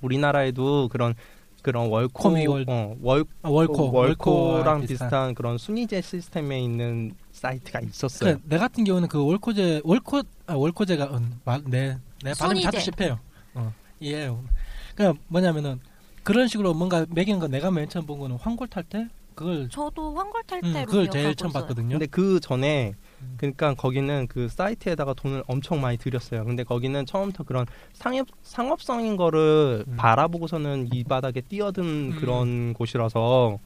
우리나라에도 그런 그런 월코 코믹 월- 어, 월 아, 월코 월코랑 비슷한. 비슷한 그런 순위제 시스템에 있는 사이트가 있었어요. 그, 내 같은 경우는 그 월코제 월코 아, 월코제가 음, 말, 내, 내 발음. 자주 실패해요. 어, 이해해요. 그러니까 뭐냐면은 그런 식으로 뭔가 매기는 거 내가 맨 처음 본 거는 황골 탈 때 그걸 저도 황골 탈 음, 때로 그걸 제일 처음. 봤거든요. 근데 그 전에 음. 그러니까 거기는 그 사이트에다가 돈을 엄청 많이 들였어요. 근데 거기는 처음부터 그런 상업 상업성인 거를 음. 바라보고서는 이 바닥에 뛰어든 음. 그런 곳이라서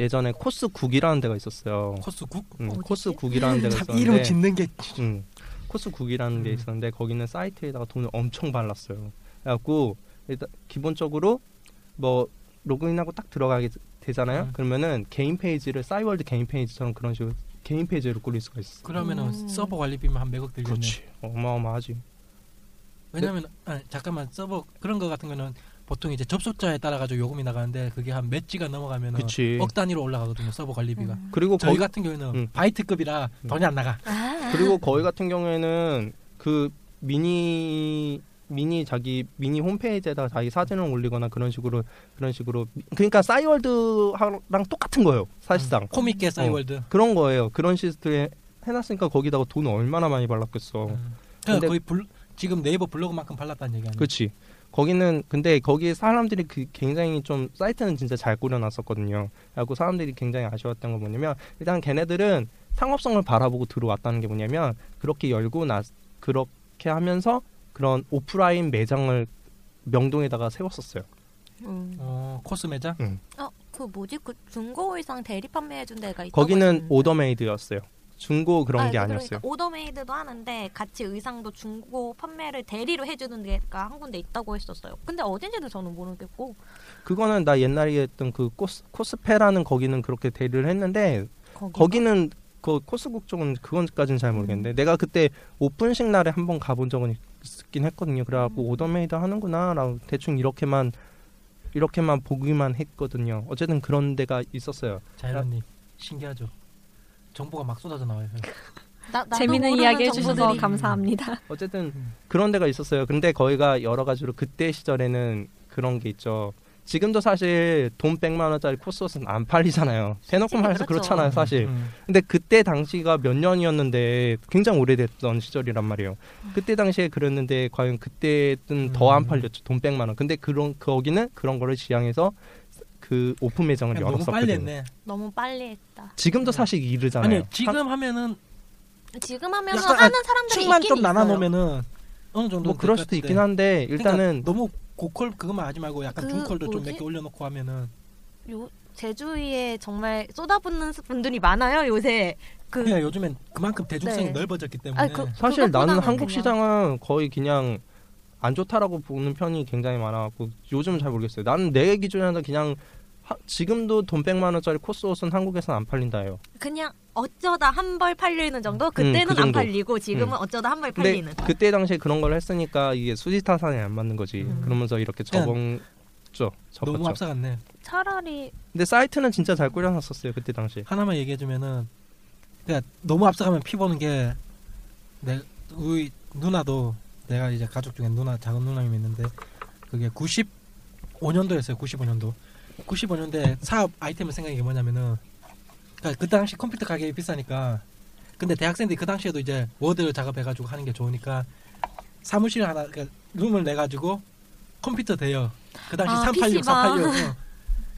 예전에 코스 국이라는 데가 있었어요. 코스국 음, 어디지? 코스 국이라는 데가 참 있었는데 이름 짓는 게 음, 코스 국이라는 게 음. 있었는데 거기는 사이트에다가 돈을 엄청 발랐어요. 그래갖고 일단 기본적으로 뭐 로그인하고 딱 들어가게 되잖아요. 음. 그러면은 개인 페이지를 싸이월드 개인 페이지처럼 그런 식으로 개인 페이지로 꾸릴 수가 있어. 그러면은 음. 서버 관리비면 한 몇억 들겠네. 그렇지. 어마어마하지. 왜냐면 아, 잠깐만 서버 그런 거 같은 거는 보통 이제 접속자에 따라 가지고 요금이 나가는데 그게 한 몇 지가 넘어가면은 그치. 억 단위로 올라가거든요 서버 관리비가. 음. 그리고 저희 거기 같은 경우는 음. 바이트급이라 음. 돈이 안 나가. 아. 그리고 거기 같은 경우에는 그 미니 미니 자기 미니 홈페이지에다가 자기 사진을 올리거나 그런 식으로 그런 식으로 그러니까 싸이월드랑 똑같은 거예요 사실상 코믹계 싸이월드. 그런 거예요 그런 시스템 해놨으니까 거기다가 돈을 얼마나 많이 발랐겠어 음. 그러니까 근데- 거의 블, 지금 네이버 블로그만큼 발랐다는 얘기 아니에요? 그렇지 거기는 근데 거기 사람들이 그 굉장히 좀 사이트는 진짜 잘 꾸려놨었거든요 그리고 사람들이 굉장히 아쉬웠던 건 뭐냐면 일단 걔네들은 상업성을 바라보고 들어왔다는 게 뭐냐면 그렇게 열고 나 그렇게 하면서 그런 오프라인 매장을 명동에다가 세웠었어요 음. 어, 코스 매장? 어, 그 뭐지? 그 중고 의상 대리 판매해준 데가 있다고 거기는. order made였어요 중고 그런 아, 게그 아니었어요 그러니까 order made도 하는데 같이 의상도 중고 판매를 대리로 해주는 데가 한 군데 있다고 했었어요. 근데 어딘지는 저는 모르겠고 그거는 나 옛날에 했던 그 코스, 코스페라는 거기는 그렇게 대리를 했는데 거기 거기는 그 코스국 쪽은 그건까지는 잘 모르겠는데 음. 내가 그때 오픈식 날에 한번 가본 적은 있긴 했거든요. 그래갖고 음. order made 하는구나라고 대충 이렇게만 이렇게만 보기만 했거든요. 어쨌든 그런 데가 있었어요. 자연님 신기하죠. 정보가 막 쏟아져 나와요. 나, 모르는 이야기 해주셔서 정보들이 감사합니다. 어쨌든 음. 그런 데가 있었어요. 근데 거기가 여러 가지로 그때 시절에는 그런 게 있죠. 지금도 사실 돈 100만 원짜리 코스옷은 안 팔리잖아요. 대놓고 말해서 그렇죠. 그렇잖아요, 사실. 음. 근데 그때 당시가 몇 년이었는데 굉장히 오래됐던 시절이란 말이에요. 그때 당시에 그랬는데 과연 그때는 더안 음. 팔렸죠. 돈 100만 원. 근데 그런 거기는 그런 거를 지향해서 그 오픈 매장을 그냥 너무 빨리 열었었거든요. 했네. 너무 빨리 했다. 지금도 사실 이르잖아요. 아니 지금 하면은 지금 하면 약간, 하는 사람들이 있긴 좀 나눠. 놓으면은 어느 정도 뭐 그럴 수도 있긴 한데 일단은 그러니까 너무 고퀄 그것만 하지 말고 약간 그 중퀄도 좀? 몇 개 올려놓고 하면은 요 제주위에 정말 쏟아붓는 분들이 많아요 요새. 그 그냥 요즘엔 그만큼 대중성이 네. 넓어졌기 때문에 아, 그- 사실 나는 한국 그냥- 시장은 거의 그냥 안 좋다라고 보는 편이 굉장히 많아갖고 요즘 잘 모르겠어요. 나는 내 기준에는 그냥 하- 지금도 돈 100만 원짜리 코스 옷은 한국에서는 안 팔린다 해요. 그냥 어쩌다 한 벌 팔리는 정도? 그때는 그안 정도. 팔리고 지금은 음. 어쩌다 한 벌 팔리는. 그때 당시에 그런 걸 했으니까 이게 수지타산에 안 맞는 거지. 음. 그러면서 이렇게 그냥 접었죠. 너무. 앞서갔네. 차라리 근데 사이트는 진짜 잘 꾸려놨었어요 그때 당시. 하나만 얘기해주면은 그냥 너무 앞서가면 피 보는 게 내 우리 누나도 내가 이제 가족 중에 누나 작은 누나님이 있는데 그게 95년도였어요. 95년도. 95년도에 사업 아이템을 생각한 게 뭐냐면은 그러니까 그 당시 컴퓨터 가격이 비싸니까 근데 대학생들이 그 당시에도 이제 워드 작업해가지고 하는 게 좋으니까 사무실 하나 그러니까 룸을 내 가지고 컴퓨터 대여 그 당시 아, 386, PC방. 486 어.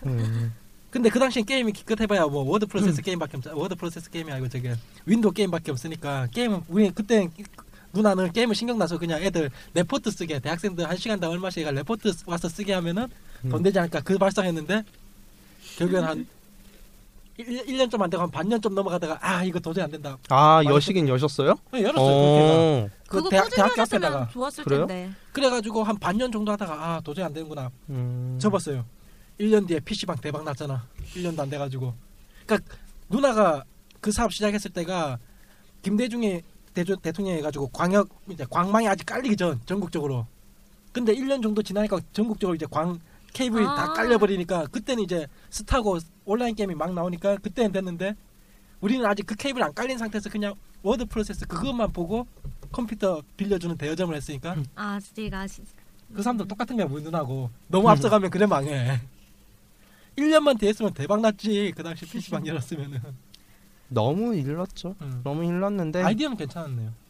음. 근데 그 당시엔 게임이 기껏 해봐야 뭐 word process 게임밖에 없 word process 게임이 아니고 저게 윈도우 게임밖에 없으니까 게임은 우리 그때 누나는 게임을 신경 나서 그냥 애들 레포트 쓰게 대학생들 한 시간당 얼마씩 레포트 쓰- 와서 쓰게 하면은 돈 되지 않을까 그 발상했는데 결국엔 한 1, 년 좀 안 되고 한 반년 좀 넘어가다가 아 이거 도저히 안 된다 아 여시긴 여셨어요? 네, 열었어요 어. 그 대학, 대학교 앞에다가 좋았을 그래요? 텐데. 그래가지고 한 반년 정도 하다가 아 도저히 안 되는구나 음. 접었어요. 1년 뒤에 PC방 대박 났잖아. 1년도 안 돼가지고. 그러니까 누나가 그 사업 시작했을 때가 김대중이 대조, 대통령이 해가지고 광역 이제 광망이 아직 깔리기 전 전국적으로. 근데 1년 정도 지나니까 전국적으로 이제 광 케이블이 다 아. 깔려버리니까 그때는 이제 스타고 온라인 게임이 막 나오니까 그때는 됐는데 우리는 아직 그 케이블 안 깔린 상태에서 그냥 word process 그것만 보고 컴퓨터 빌려주는 대여점을 했으니까 아직 아직. 그 사람들 똑같은 거야 우리 누나고 너무 앞서가면 그래 망해 1년만 더 했으면 대박 났지 그 당시 PC방 열었으면은 너무 일렀죠. 음. 너무 일렀는데 아이디어는 괜찮았네요 긴-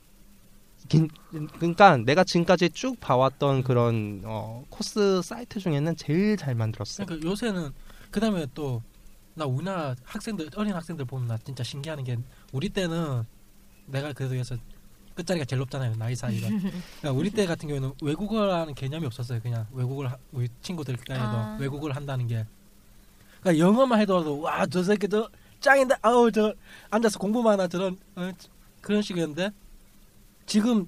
그러니까 내가 지금까지 쭉 봐왔던 그런 어, 코스 사이트 중에는 제일 잘 만들었어. 그러니까 요새는 그 다음에 또 나 우리나라 학생들 어린 학생들 보면 나 진짜 신기한 게 우리 때는 내가 그래도 해서 끝자리가 제일 높잖아요 나이 사이가 그러니까 우리 때 같은 경우에는 외국어라는 개념이 없었어요 그냥 외국어를 하- 우리 친구들 간에도 아. 외국어를 한다는 게 그러니까 영어만 해도 와 저 새끼 저 짱인데 아우 저 앉아서 공부만 하나 저런 어, 그런 식이었는데 지금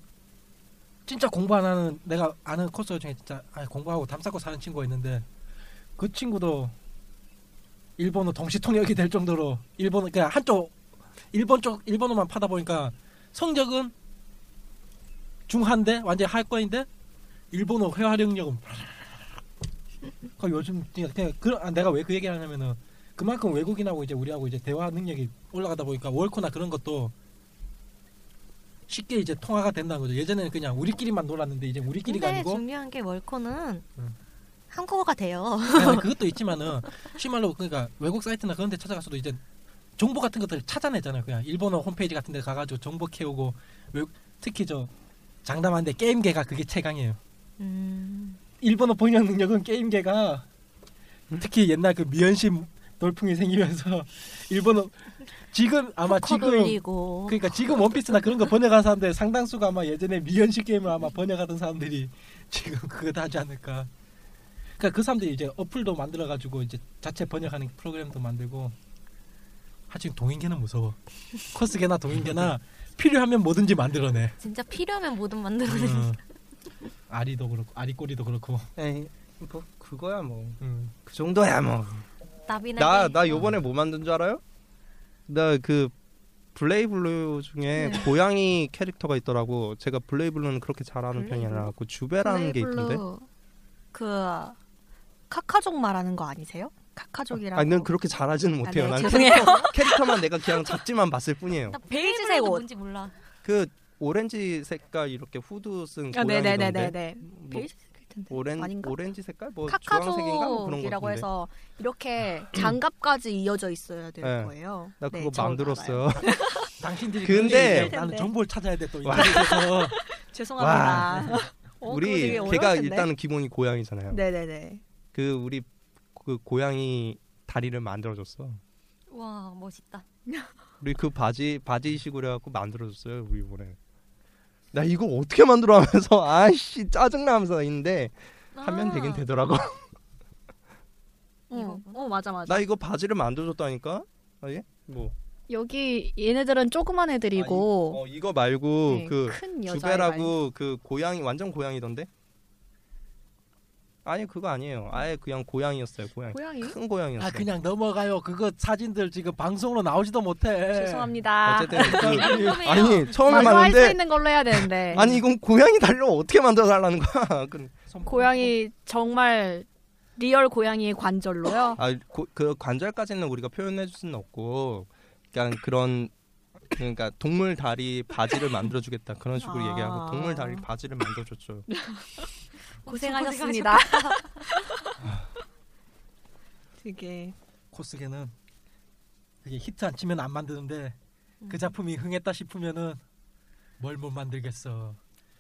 진짜 공부 안 하는 내가 아는 코스 중에 진짜 아, 공부하고 담 쌓고 사는 친구가 있는데 그 친구도 일본어 동시 통역이 될 정도로 일본어 그냥 한쪽 일본 쪽 일본어만 파다 보니까 성적은 중한데 완전 할 거인데 일본어 회화 능력은 그 요즘 그냥 그, 아, 내가 왜 그 얘기를 하냐면은 그만큼 외국인하고 이제 우리하고 이제 대화 능력이 올라가다 보니까 월코나 그런 것도 쉽게 이제 통화가 된다는 거죠. 예전에는 그냥 우리끼리만 놀았는데 이제 우리끼리가 근데 아니고 중요한 게 월코는 음. 한국어가 돼요. 아니, 그것도 있지만은 심말로 그러니까 외국 사이트나 그런 데 찾아가서도 이제 정보 같은 것들 찾아내잖아요. 그냥 일본어 홈페이지 같은 데 가가지고 정보 캐오고 외국, 특히 저 장담하는데 게임계가 그게 최강이에요. 음. 일본어 번역 능력은 게임계가 특히 옛날 그 미연심 돌풍이 생기면서 일본어 지금 아마 커 지금 돌리고. 그러니까 지금 원피스나 그런 거 번역한 사람들 상당수가 아마 예전에 미연식 게임을 아마 번역하던 사람들이 지금 그거 다 하지 않을까. 그러니까 그 사람들이 이제 어플도 만들어 가지고 이제 자체 번역하는 프로그램도 만들고. 하지만 동인계는 무서워. 코스계나 동인계나 필요하면 뭐든지 만들어내. 진짜 필요하면 뭐든 만들어내. 음. 아리도 그렇고 아리꼬리도 그렇고. 에이, 뭐 그거야 뭐. 음. 그 정도야 뭐. 나비나. 나나 요번에 뭐 만든 줄 알아요? 나그 블레이블루 중에 네. 고양이 캐릭터가 있더라고. 제가 블레이블루는 그렇게 잘하는 편이 블레이블루? 아니라 그 주베라는 게 있던데. 블레이블루 그 카카족 말하는 거 아니세요? 카카족이라고. 아니, 난 그렇게 잘하지는 못해요. 네, 난 죄송해요. 캐릭터, 캐릭터만 내가 그냥 잡지만 봤을 뿐이에요. 나 베이지색 옷. 뭔지 몰라. 그 오렌지 색깔 이렇게 후드 쓴 아, 고양이던데. 네네네네네. 뭐 베이지색일 텐데. 오렌 아닌가? 오렌지 색깔 뭐 주황색인가 뭐 그런 해서 이렇게 장갑까지 이어져 있어야 될 네. 거예요. 나 네, 그거 저는 만들었어요. 당신들이 근데-. 나는 근데. 정보를 찾아야 돼 또. 죄송합니다. 어, 우리 걔가. 일단은 기본이 고양이잖아요. 네네네. 그 우리 그 고양이 다리를 만들어줬어. 와 멋있다. 우리 그 바지 바지식으로 해갖고 만들어줬어요 우리 이번에. 나 이거 어떻게 만들어 하면서 아씨 짜증나면서 있는데 하면 아, 되긴 되더라고. 어. 어 맞아 맞아. 나 이거 바지를 만들어줬다니까. 아 예 뭐 여기 얘네들은 조그만 애들이고 어 이거 말고 네, 그 주베라고 그 고양이 완전 고양이던데. 아니 그거 아니에요. 아예 그냥 고양이였어요. 고양이. 고양이? 큰 고양이였어요. 아 그냥 넘어가요. 그거 사진들 지금 방송으로 나오지도 못해. 죄송합니다. 어쨌든 그. 아니 처음에 말로 할수 봤는데 있는 걸로 해야 되는데. 아니 이건 고양이 달려면 어떻게 만들어 달라는 거야? 그, 고양이 정말 real 고양이의 관절로요. 아, 고, 그 관절까지는 우리가 표현해 줄 수는 없고 그냥 그런 그러니까 동물 다리 바지를 만들어 주겠다 그런 식으로 아. 얘기하고 동물 다리 바지를 만들어 줬죠. 고생하셨습니다. 되게 코스게는 그게 히트 안 치면 안 만드는데 음. 그 작품이 흥했다 싶으면은 뭘 못 만들겠어.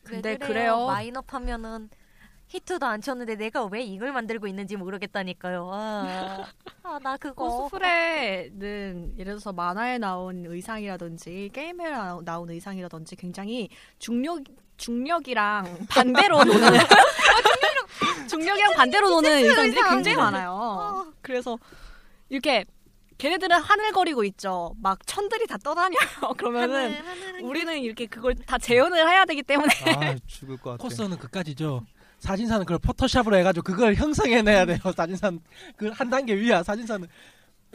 근데 왜 그래요. 마이너업 하면은 히트도 안 쳤는데 내가 왜 이걸 만들고 있는지 모르겠다니까요. 아, 아, 나 그거 코스프레는 예를 들어서 만화에 나온 의상이라든지 게임에 나- 나온 의상이라든지 굉장히 중력 중력이랑 반대로 노는 중력이랑 반대로 노는 의상들이 의상. 굉장히 많아요. 그래서 이렇게 걔네들은 하늘거리고 있죠. 막 천들이 다 떠다녀요. 그러면은 하늘, 우리는 이렇게 그걸 다 재현을 해야 되기 때문에 아 죽을 것 같아. 코스는 그까지죠. 사진사는 그걸 포토샵으로 해가지고 그걸 형성해내야 돼요. 사진사는 그 한 단계 위야. 사진사는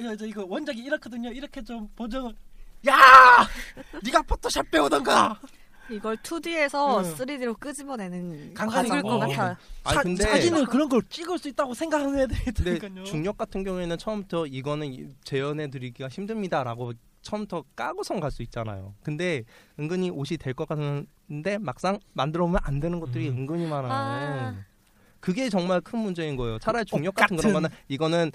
야, 저 이거 원작이 이렇거든요. 이렇게 좀 보정을 야, 네가 포토샵 배우던가. 이걸 2D에서 응. 3D로 끄집어내는 간간히 죽을 것 어. 같아요. 아 사, 근데 사진을 그런 걸 찍을 수 있다고 생각을 해야 근데 되니까요. 중력 같은 경우에는 처음부터 이거는 이- 재현해 드리기가 힘듭니다라고 처음부터 까고선 갈 수 있잖아요. 근데 은근히 옷이 될 것 같은데 막상 만들어 보면 안 되는 것들이 음. 은근히 많아요. 아. 그게 정말 큰 문제인 거예요. 차라리 중력 옷 같은 그런 같은. 거는 이거는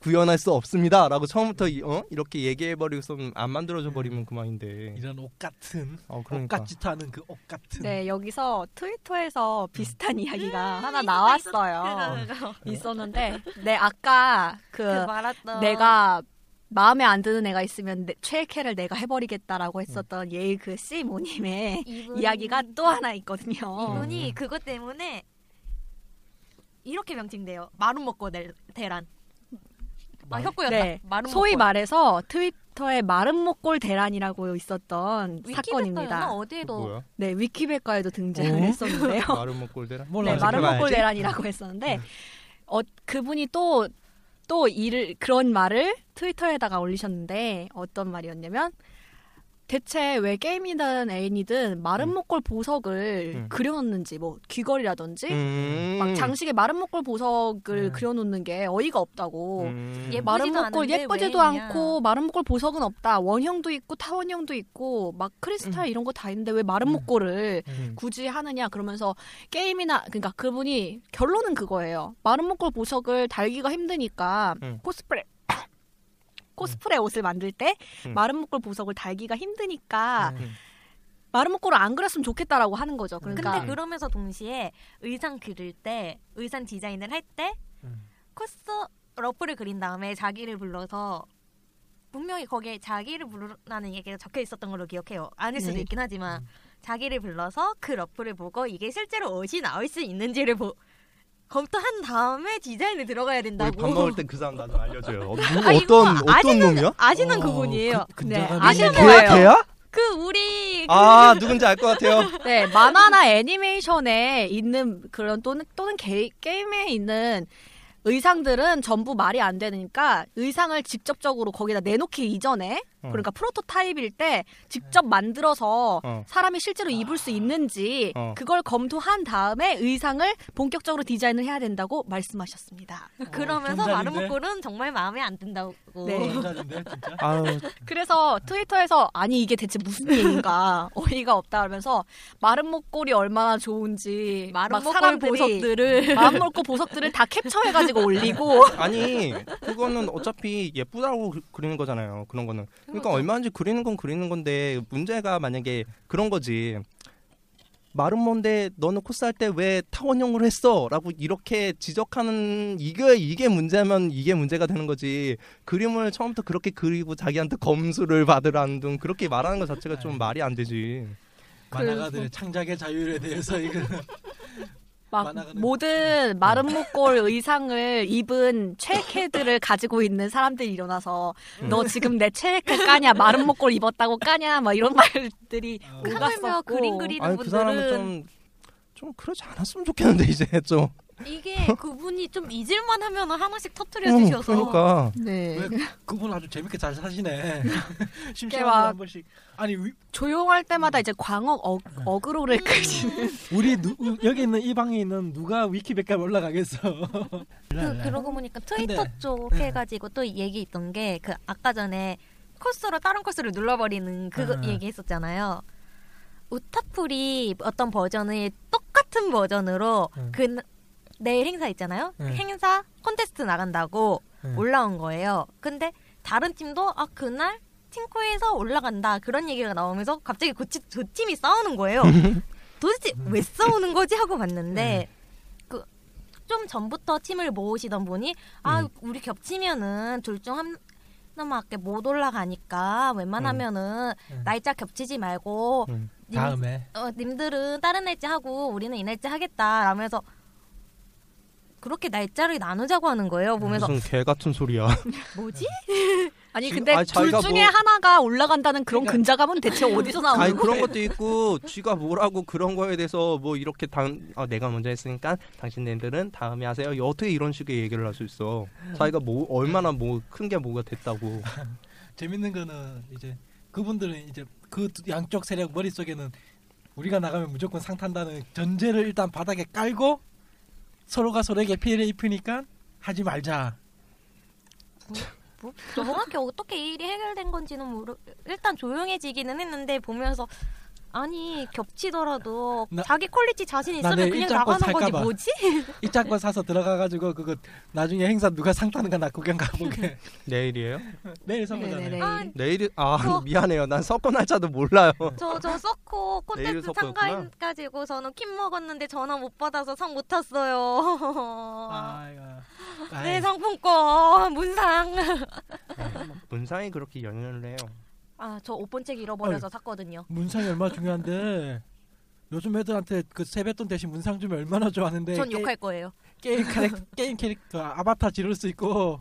구현할 수 없습니다라고 처음부터 이- 어? 이렇게 얘기해 버리고서 안 만들어져 버리면 그만인데. 이런 옷 같은 어옷 그러니까. 같지도 않은 그옷 같은. 네, 여기서 트위터에서 비슷한 이야기가 음, 하나 나왔어요. 있었는데, 네, 아까 그, 그 내가 마음에 안 드는 애가 있으면 내, 최애캐를 내가 해버리겠다라고 했었던 예의 그 씨모님의 이분- 이야기가 또 하나 있거든요. 이분이 그것 때문에 이렇게 명칭돼요. 마름 먹고 낼 대란. 아 혁구였다. 네, 소위. 말해서 트위터에 마른 목골 대란이라고 있었던? 사건입니다. 어디에도 뭐야? 네, 위키백과에도 등장을 어? 했었는데요. 꼴대라? 몰라. 네, 마른 검색해봐야지. 목골 대란이라고 했었는데 어 그분이 또 또 일을 그런 말을 트위터에다가 올리셨는데 어떤 말이었냐면 대체 왜 게임이든 애인이든 마른 음. 목골 보석을 음. 그려놓는지 뭐 귀걸이라든지 음. 막 장식에 마른 목골 보석을 음. 그려놓는 게 어이가 없다고 음. 예쁘- 마른 목골 예쁘지도. 않고 마른 목골 보석은 없다 원형도 있고 타원형도 있고 막 크리스탈 음. 이런 거 다 있는데 왜 마른 음. 목골을 음. 굳이 하느냐 그러면서 게임이나 그러니까 그분이 결론은 그거예요. 마른 목골 보석을 달기가 힘드니까 음. 코스프레 코스프레 옷을 만들 때 음. 마른 목골 보석을 달기가 힘드니까 음. 마른 목골을 안 그렸으면 좋겠다라고 하는 거죠. 그러니까 근데 그러면서 동시에 의상 그릴 때 의상 디자인을 할때 음. 코스 러프를 그린 다음에 자기를 불러서 분명히 거기에 자기를 부르라는 얘기가 적혀 있었던 걸로 기억해요. 아닐 수도 네. 있긴 하지만 음. 자기를 불러서 그 러프를 보고 이게 실제로 옷이 나올 수 있는지를 보, 검토 한 다음에 디자인에 들어가야 된다고. 밥 먹을 때그 사람 나좀 알려줘요. 어, 누구 아, 이거 어떤 어떤 아시는- 놈이야? 아시는 어, 그분이에요. 그- 네, 아시는. 거예요. 걔 걔야? 그 우리 그아 누군지 알 것 같아요. 네 만화나 애니메이션에 있는 그런 또는 또는 게, 게임에 있는 의상들은 전부 말이 안 되니까 의상을 직접적으로 거기다 내놓기 이전에 어. 그러니까 프로토타입일 때 직접 만들어서 어. 사람이 실제로 입을 수 있는지 어. 그걸 검토한 다음에 의상을 본격적으로 디자인을 해야 된다고 말씀하셨습니다. 그러면서 전작인데? 마른 목골은 정말 마음에 안 든다고. 네. 그래서 트위터에서 아니 이게 대체 무슨 얘기인가 어이가 없다 하면서 마른 목골이 얼마나 좋은지 목골 사람들이 보석들을 마른 목골 보석들을 다 캡처해가지고 올리고 아니 그거는 어차피 예쁘다고 그- 그리는 거잖아요. 그런 거는. 그러니까. 얼마인지 그리는 건 그리는 건데 문제가 만약에 그런 거지. 마른 뭔데 너는 코스 할 때 왜 타원형으로 했어?라고 이렇게 지적하는 이게 이게 문제면 이게 문제가 되는 거지. 그림을 처음부터 그렇게 그리고 자기한테 검수를 받으라는 등 그렇게 말하는 것 자체가 좀 말이 안 되지. 만화가들의 창작의 자유에 대해서 이거 막 모든 마른 목골 의상을 입은 최애캐들을 가지고 있는 사람들이 일어나서 음. 너 지금 내 최애캐 까냐? 마른 목골 입었다고 까냐? 막 이런 말들이 어. 오갔었고. 그림 그리는 아니 그 사람은 분들은 좀 좀 그러지 않았으면 좋겠는데 이제 좀 이게 그분이 좀 잊을만 하면 하나씩 터트려 어, 주셔서 그러니까 네. 왜 그분 아주 재밌게 잘 사시네. 막- 심심하면 한 번씩 아니 위- 조용할 때마다 이제 광역 어, 어그로를 끄시는. 우리 누, 여기 있는 이 방에 있는 누가 위키백과에 올라가겠어. 그, 그러고 보니까 트위터 근데- 쪽 네. 해가지고 또 얘기 있던 게 그 아까 전에 커서로 다른 커서를 눌러버리는 그거 아. 얘기했었잖아요. 우타풀이 어떤 버전을 똑같은 버전으로 응. 그 내일 행사 있잖아요. 응. 행사 콘테스트 나간다고 응. 올라온 거예요. 근데 다른 팀도 아 그날 팀코에서 올라간다 그런 얘기가 나오면서 갑자기 그, 치- 두 팀이 싸우는 거예요. 도대체 왜 싸우는 거지 하고 봤는데 그 좀 전부터 팀을 모으시던 분이 아 음. 우리 겹치면은 둘중 하나밖에 못 올라가니까 웬만하면은 음. 날짜 겹치지 말고 음. 님, 다음에 어, 님들은 다른 날짜 하고 우리는 이 날짜 하겠다 라면서 그렇게 날짜를 나누자고 하는 거예요. 보면서 무슨 개 같은 소리야. 뭐지? 아니 지금- 근데 아니, 둘 중에 뭐- 하나가 올라간다는 그런 그러니까- 근자감은 대체 어디서 나오는 거예요? 그런 것도 있고 쥐가 뭐라고 그런 거에 대해서 뭐 이렇게 당 아, 내가 먼저 했으니까 당신네들은 다음에 하세요. 어떻게 이런 식의 얘기를 할 수 있어? 자기가 뭐 얼마나 뭐 큰 게 뭐가 됐다고. 재밌는 거는 이제 그분들은 이제 그 두- 양쪽 세력 머릿속에는 우리가 나가면 무조건 상 탄다는 전제를 일단 바닥에 깔고 서로가 서로에게 피해를 입히니까 하지 말자. 뭐, 정확히 어떻게 이 일이 해결된 건지는 모르. 일단 조용해지기는 했는데 보면서 아니 겹치더라도 나- 자기 quality 자신 나 있으면 그냥 나가는 거지 살까봐. 뭐지? 입장권 사서 들어가가지고 그거 나중에 행사 누가 상 타는 거나 구경 가보게. 내일이에요? 내일 선거잖아요. 네네네. 아, 내일이 아 어. 미안해요. 난 석고 날짜도 몰라요. 저저 서코 내일 콘텐츠. 참가해가지고 저는 킴 먹었는데 전화 못 받아서 상 못 탔어요. 내 상품권 문상. 문상이 그렇게 연연을 해요. 아 저 옷본책 잃어버려서 샀거든요. 문상이 얼마나 중요한데 요즘 애들한테 그 세뱃돈 대신 문상 주면 얼마나 좋아하는데 전 게, 욕할 거예요. 게임 캐릭 게임 캐릭터 아바타 지를 수 있고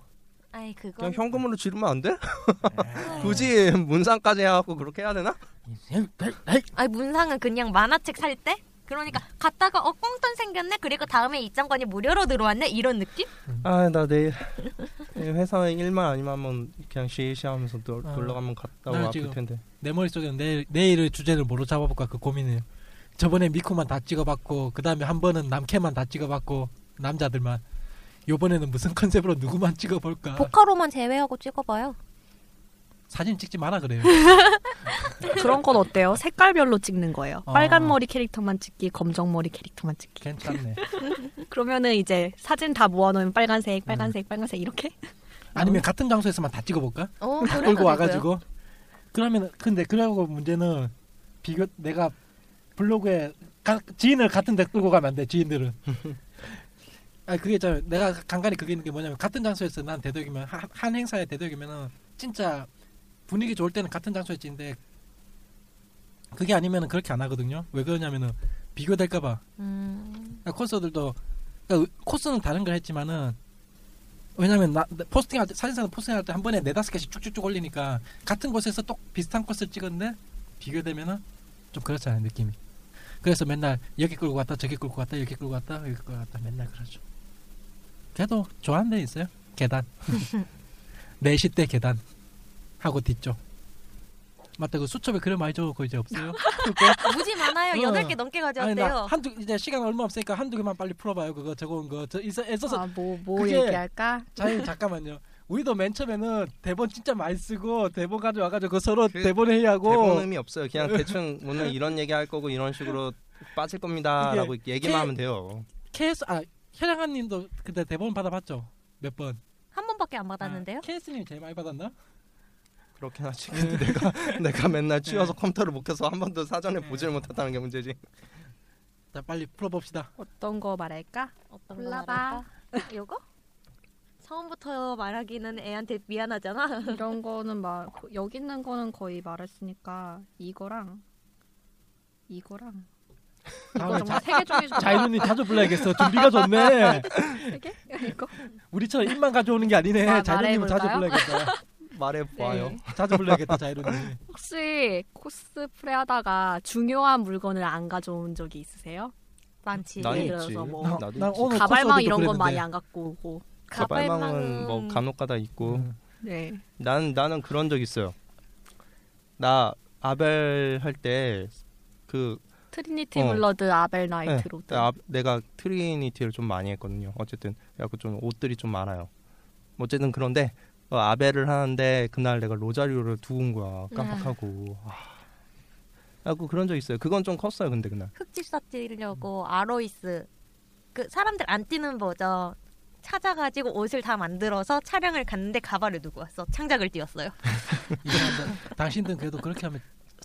아이 그거 그냥 현금으로 지르면 안 돼? 굳이 문상까지 해갖고 그렇게 해야 되나? 아니 문상은 그냥 만화책 살 때? 그러니까 갔다가 어 꽁돈 생겼네 그리고 다음에 입장권이 무료로 들어왔네 이런 느낌? 아 나 내일 회사에 일만 아니면 한번 그냥 시시하면서 놀, 어. 놀러 가면 갔다 와 아플 지금 텐데. 내 머릿속에는 내일 내일의 주제를 뭐로 잡아볼까 그 고민이에요. 저번에 미쿠만 다 찍어봤고 그 다음에 한 번은 남캐만 다 찍어봤고 남자들만 요번에는 무슨 컨셉으로 누구만 찍어볼까 보카로만 제외하고 찍어봐요. 사진 찍지 마라 그래요. 그런 건 어때요? 색깔별로 찍는 거예요. 아. 빨간 머리 캐릭터만 찍기, 검정 머리 캐릭터만 찍기. 괜찮네. 그러면은 이제 사진 다 모아놓으면 빨간색, 빨간색, 빨간색 이렇게. 아니면 같은 장소에서만 다 찍어볼까? 어, 끌고. 와가지고 그러면 근데 그러고 문제는 비교 내가 블로그에 가, 지인을 같은 데 끌고 가면 안 돼 지인들은 아 그게 좀 내가 간간히 그게 있는 게 뭐냐면 같은 장소에서 난 대덕이면 한, 한 행사에 대덕이면은 진짜 분위기 좋을 때는 같은 장소에 찍는데 그게 아니면은 그렇게 안 하거든요. 왜 그러냐면은 비교될까봐. 음, 그러니까 코스들도 그러니까 코스는 다른 걸 했지만은 왜냐면 나 포스팅할 때 사진사는 포스팅할 때 한 번에 네 다섯 개씩 쭉쭉쭉 올리니까 같은 곳에서 또 비슷한 코스를 찍었는데 비교되면은 좀 그렇잖아요 느낌이. 그래서 맨날 여기 끌고 갔다 저기 끌고 갔다 여기 끌고 갔다 여기 끌고 갔다 맨날 그러죠. 그래도 좋아하는 데 있어요? 계단. 4시 때 계단 하고 뒤쪽 맞다 그 수첩에 그림 많이 적었고 이제 없어요 무지 많아요. 어. 여덟 개 넘게 가져왔대요. 나 한두 이제 시간 얼마 없으니까 한두 개만 빨리 풀어봐요 그거 적어온 거저 애써서 아, 뭐, 뭐 얘기할까? 자유 잠깐만요. 우리도 맨 처음에는 대본 진짜 많이 쓰고 대본 가져와가지고 그 서로 그 대본 회의하고 대본 의미 없어요. 그냥 대충 오늘 이런 얘기 할 거고 이런 식으로 빠질 겁니다라고 얘기만 K- 하면 돼요. KS 아 현양아님도 그때 대본 받아봤죠 몇 번. 한 번밖에 안 받았는데요. 아, KS님 제일 많이 받았나? 그렇긴 하지. 근데 내가 내가 맨날 치워서 컴퓨터를 못 켜서 한 번도 사전에 보질 못했다는 게 문제지. 자 빨리 풀어봅시다. 어떤 거 말할까? 어떤 골라봐. 요거? 처음부터 말하기는 애한테 미안하잖아. 이런 거는 막 여기 있는 거는 거의 말했으니까 이거랑 이거랑 이거 다음에 정말 세개 중에 좀 자이로님 자주 불러야겠어. 준비가 좋네. 세 개? 이거 우리처럼 입만 가져오는 게 아니네. 마- 자이로님 자주? 불러야겠다. 말해 보아요. 네. 자주 불러야겠다 자이로님. 혹시 코스프레 하다가 중요한 물건을 안 가져온 적이 있으세요? 많지. 예를. 들어서 뭐 나- 나도 나 있지. 오늘 가발망 이런 건. 많이 안 갖고 오고. 가발망은 뭐 가발망은- 간혹가다 있고 음. 네. 난 나는 그런 적 있어요. 나 아벨 할 때 그 트리니티 어. 블러드 아벨 나이트 로드. 아, 내가 트리니티를 좀 많이 했거든요. 어쨌든 그래갖고 좀 옷들이 좀 많아요. 어쨌든 그런데 어, 아벨을 하는데 그날 내가 로자리오를 두고 온 거야. 깜빡하고. 아. 그래갖고 그런 적 있어요. 그건 좀 컸어요. 근데 그날. 흑집사 뛰려고 아로이스 그 사람들 안 뛰는 버전 찾아가지고 옷을 다 만들어서 촬영을 갔는데 가발을 두고 왔어. 창작을 띄웠어요. 당신들은 그래도 그렇게 하면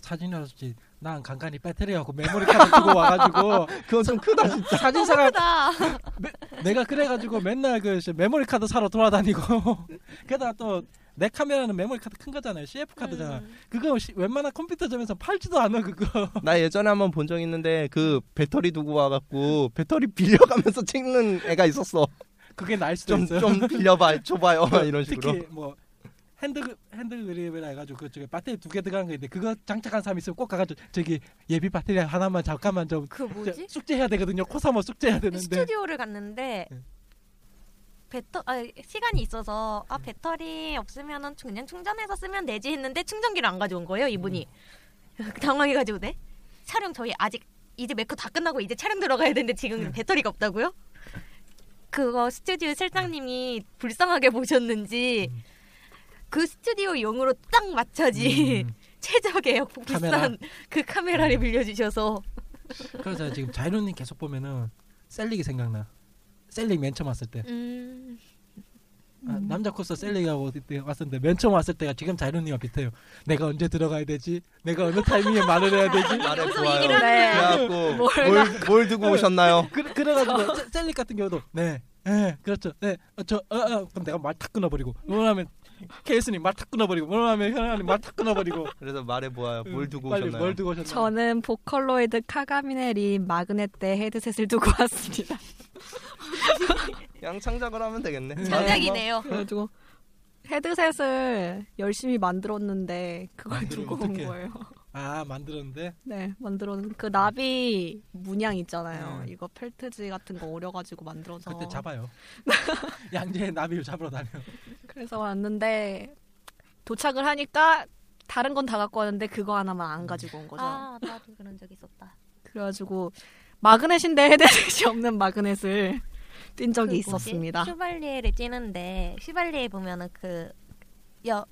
사진이라도 찍지. 난 간간히 배터리하고 메모리 카드 두고 와가지고 그건 좀 크다 진짜. 사진사가 크다. 내가 그래가지고 맨날 그 메모리 카드 사러 돌아다니고 게다가 또 내 카메라는 메모리 카드 큰 거잖아요. CF 카드잖아. 음. 그거 시- 웬만한 컴퓨터점에서 팔지도 않아 그거. 나 예전에 한번 본 적 있는데 그 배터리 두고 와갖고 배터리 빌려가면서 찍는 애가 있었어. 그게 날 수도 좀 있어요. 좀 빌려봐, 줘봐요 이런 식으로. 특히 뭐 핸드 핸드 그립이라 해가지고 그쪽에 배터리 두 개 들어간 거 있는데 그거 장착한 사람 있으면 꼭 가가지고 저기 예비 배터리 하나만 잠깐만 좀 그 뭐지? 숙제해야 되거든요. 코사모 숙제해야 되는데 스튜디오를 갔는데 네. 배터 아, 시간이 있어서 아 배터리 없으면은 그냥 충전해서 쓰면 되지 했는데 충전기를 안 가져온 거예요 이분이 당황해가지고 네 촬영 저희 아직 이제 메커 다 끝나고 이제 촬영 들어가야 되는데 지금 배터리가 없다고요? 그거 스튜디오 실장님이 불쌍하게 보셨는지 그 스튜디오 용으로 딱 맞춰지 음. 최적의 카메라. 비싼 그 카메라를 빌려주셔서 그래서 지금 자이로님 계속 보면은 셀릭이 생각나. 셀릭 맨 처음 왔을 때 음 아, 남자 코스 셀릭하고 그때 왔었는데 맨 처음 왔을 때가 지금 자이로님과 비슷해요. 내가 언제 들어가야 되지? 내가 어느 타이밍에 말을 해야 되지? 하는 거야? 그래갖고 뭘, 뭘 두고 오셨나요? 그, 그래가지고 셀- 셀릭 같은 경우도 네, 네 그렇죠. 네, 어, 저 어, 어, 그럼 내가 말 탁 끊어버리고 뭐하면 케이스님 말 탁 끊어버리고 뭐하면 현아님 말 탁 끊어버리고 그래서 말해 보아요. 뭘 두고 빨리 오셨나요? 뭘 두고 오셨나요? 저는 보컬로이드 카가미네 린 마그넷대 헤드셋을 두고 왔습니다. 그냥 창작을 하면 되겠네. 창작이네요. 그래가지고 헤드셋을 열심히 만들었는데 그걸 두고 온 어떡해. 거예요. 아 만들었는데 네, 만들었는 그 나비 문양 있잖아요. 네. 이거 펠트지 같은 거 오려가지고 만들어서 그때 잡아요. 양재의 나비를 잡으러 다녀. 그래서 왔는데 도착을 하니까 다른 건 다 갖고 왔는데 그거 하나만 안 가지고 온 거죠. 아 나도 그런 적 있었다. 그래가지고 마그넷인데 헤드셋이 없는 마그넷을 띈 적이 그? 있었습니다. 슈발리에를 찌는데 슈발리에 보면은 그 여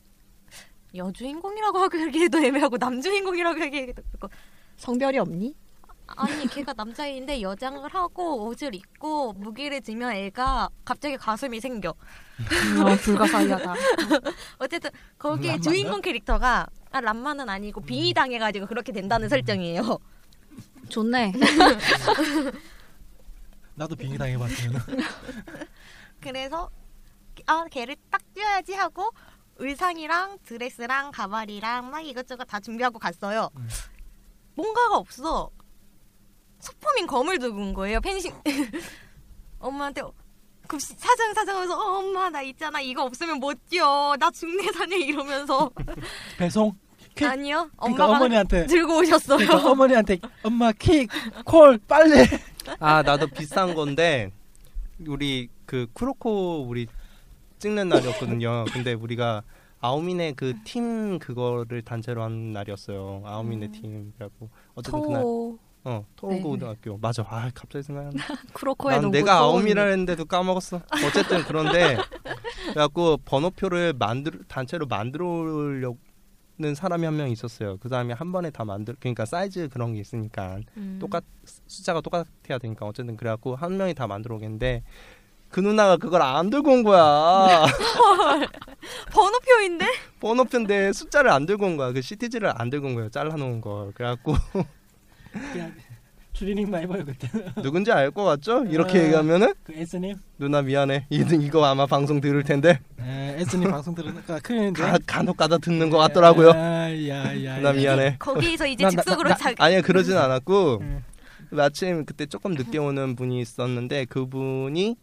여주인공이라고 하기에도 애매하고 남주인공이라고 하기에도 그렇고 성별이 없니? 아니 걔가 남자인데 여장을 하고 옷을 입고 무기를 들면 애가 갑자기 가슴이 생겨. 어, 불가사의하다. 어쨌든 거기에 람마인가? 주인공 캐릭터가 아 람마는 아니고 빙의당해가지고 그렇게 된다는 설정이에요. 좋네. 나도 빙의 당해봤으면 그래서 아 걔를 딱 띄워야지 하고 의상이랑 드레스랑 가발이랑 막 이것저것 다 준비하고 갔어요. 음. 뭔가가 없어. 소품인 검을 들고 온 거예요. 펜싱 엄마한테 급시 사장 사장 하면서 어, 엄마 나 있잖아 이거 없으면 못 뛰어 나 죽네 사네 이러면서 배송. 퀵. 아니요 그러니까 엄마가 어머니한테 들고 오셨어요. 그러니까 어머니한테 엄마 킥, 콜, 빨래. 아 나도 비싼 건데 우리 그 쿠로코 우리 찍는 날이었거든요. 근데 우리가 아오미네 그팀 그거를 단체로 한 날이었어요. 아오미네 팀 그래갖고 어쨌든 그날 토어 토고등학교 맞아. 아 갑자기 생각나. 쿠로코의 난 내가 토 아오미라 했는데도 까먹었어. 어쨌든 그런데 그래갖고 번호표를 만들 단체로 만들어려는 사람이 한 명 있었어요. 그 사람이 한 번에 다 만들 그러니까 사이즈 그런 게 있으니까 음. 똑같 숫자가 똑같아야 되니까 어쨌든 그래갖고 한 명이 다 만들어 오겠는데 그 누나가 그걸 안 들고 온 거야. 번호표인데 번호표인데 숫자를 안 들고 온 거야. 그 시티지를 안 들고 온 거예요. 잘라놓은 걸. 그래갖고 그냥 추리닝만 해봐요 그때. 누군지 알 것 같죠? 이렇게 아. 얘기하면은 그 에스님, 누나 미안해. 이- 이거 아마 방송 들을 텐데 에, 에스님 방송 들으니까 큰일인데. 가, 간혹 가다 듣는 것 같더라고요. 야야야. 누나 미안해. 거기서 이제 즉석으로 나- 자 아니야 그러진 않았고 음. 마침 그때 조금 늦게 오는 분이 있었는데 그분이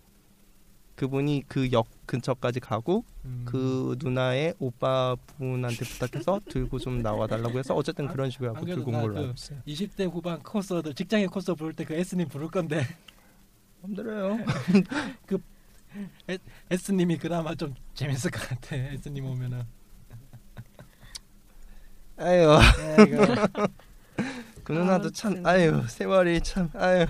그분이 그 역 근처까지 가고 음. 그 누나의 오빠 분한테 부탁해서 들고 좀 나와달라고 해서 어쨌든 그런 식으로 안 하고 들고 온나 걸로 그 알고 있어요. 20대 후반 코스들 직장인 코스 부를 때 그 S님 부를 건데 힘들어요. S님이 그나마 좀 재밌을 것 같아. S님 오면은. 아유 그 누나도 참 아무튼. 아유 세월이 참 아유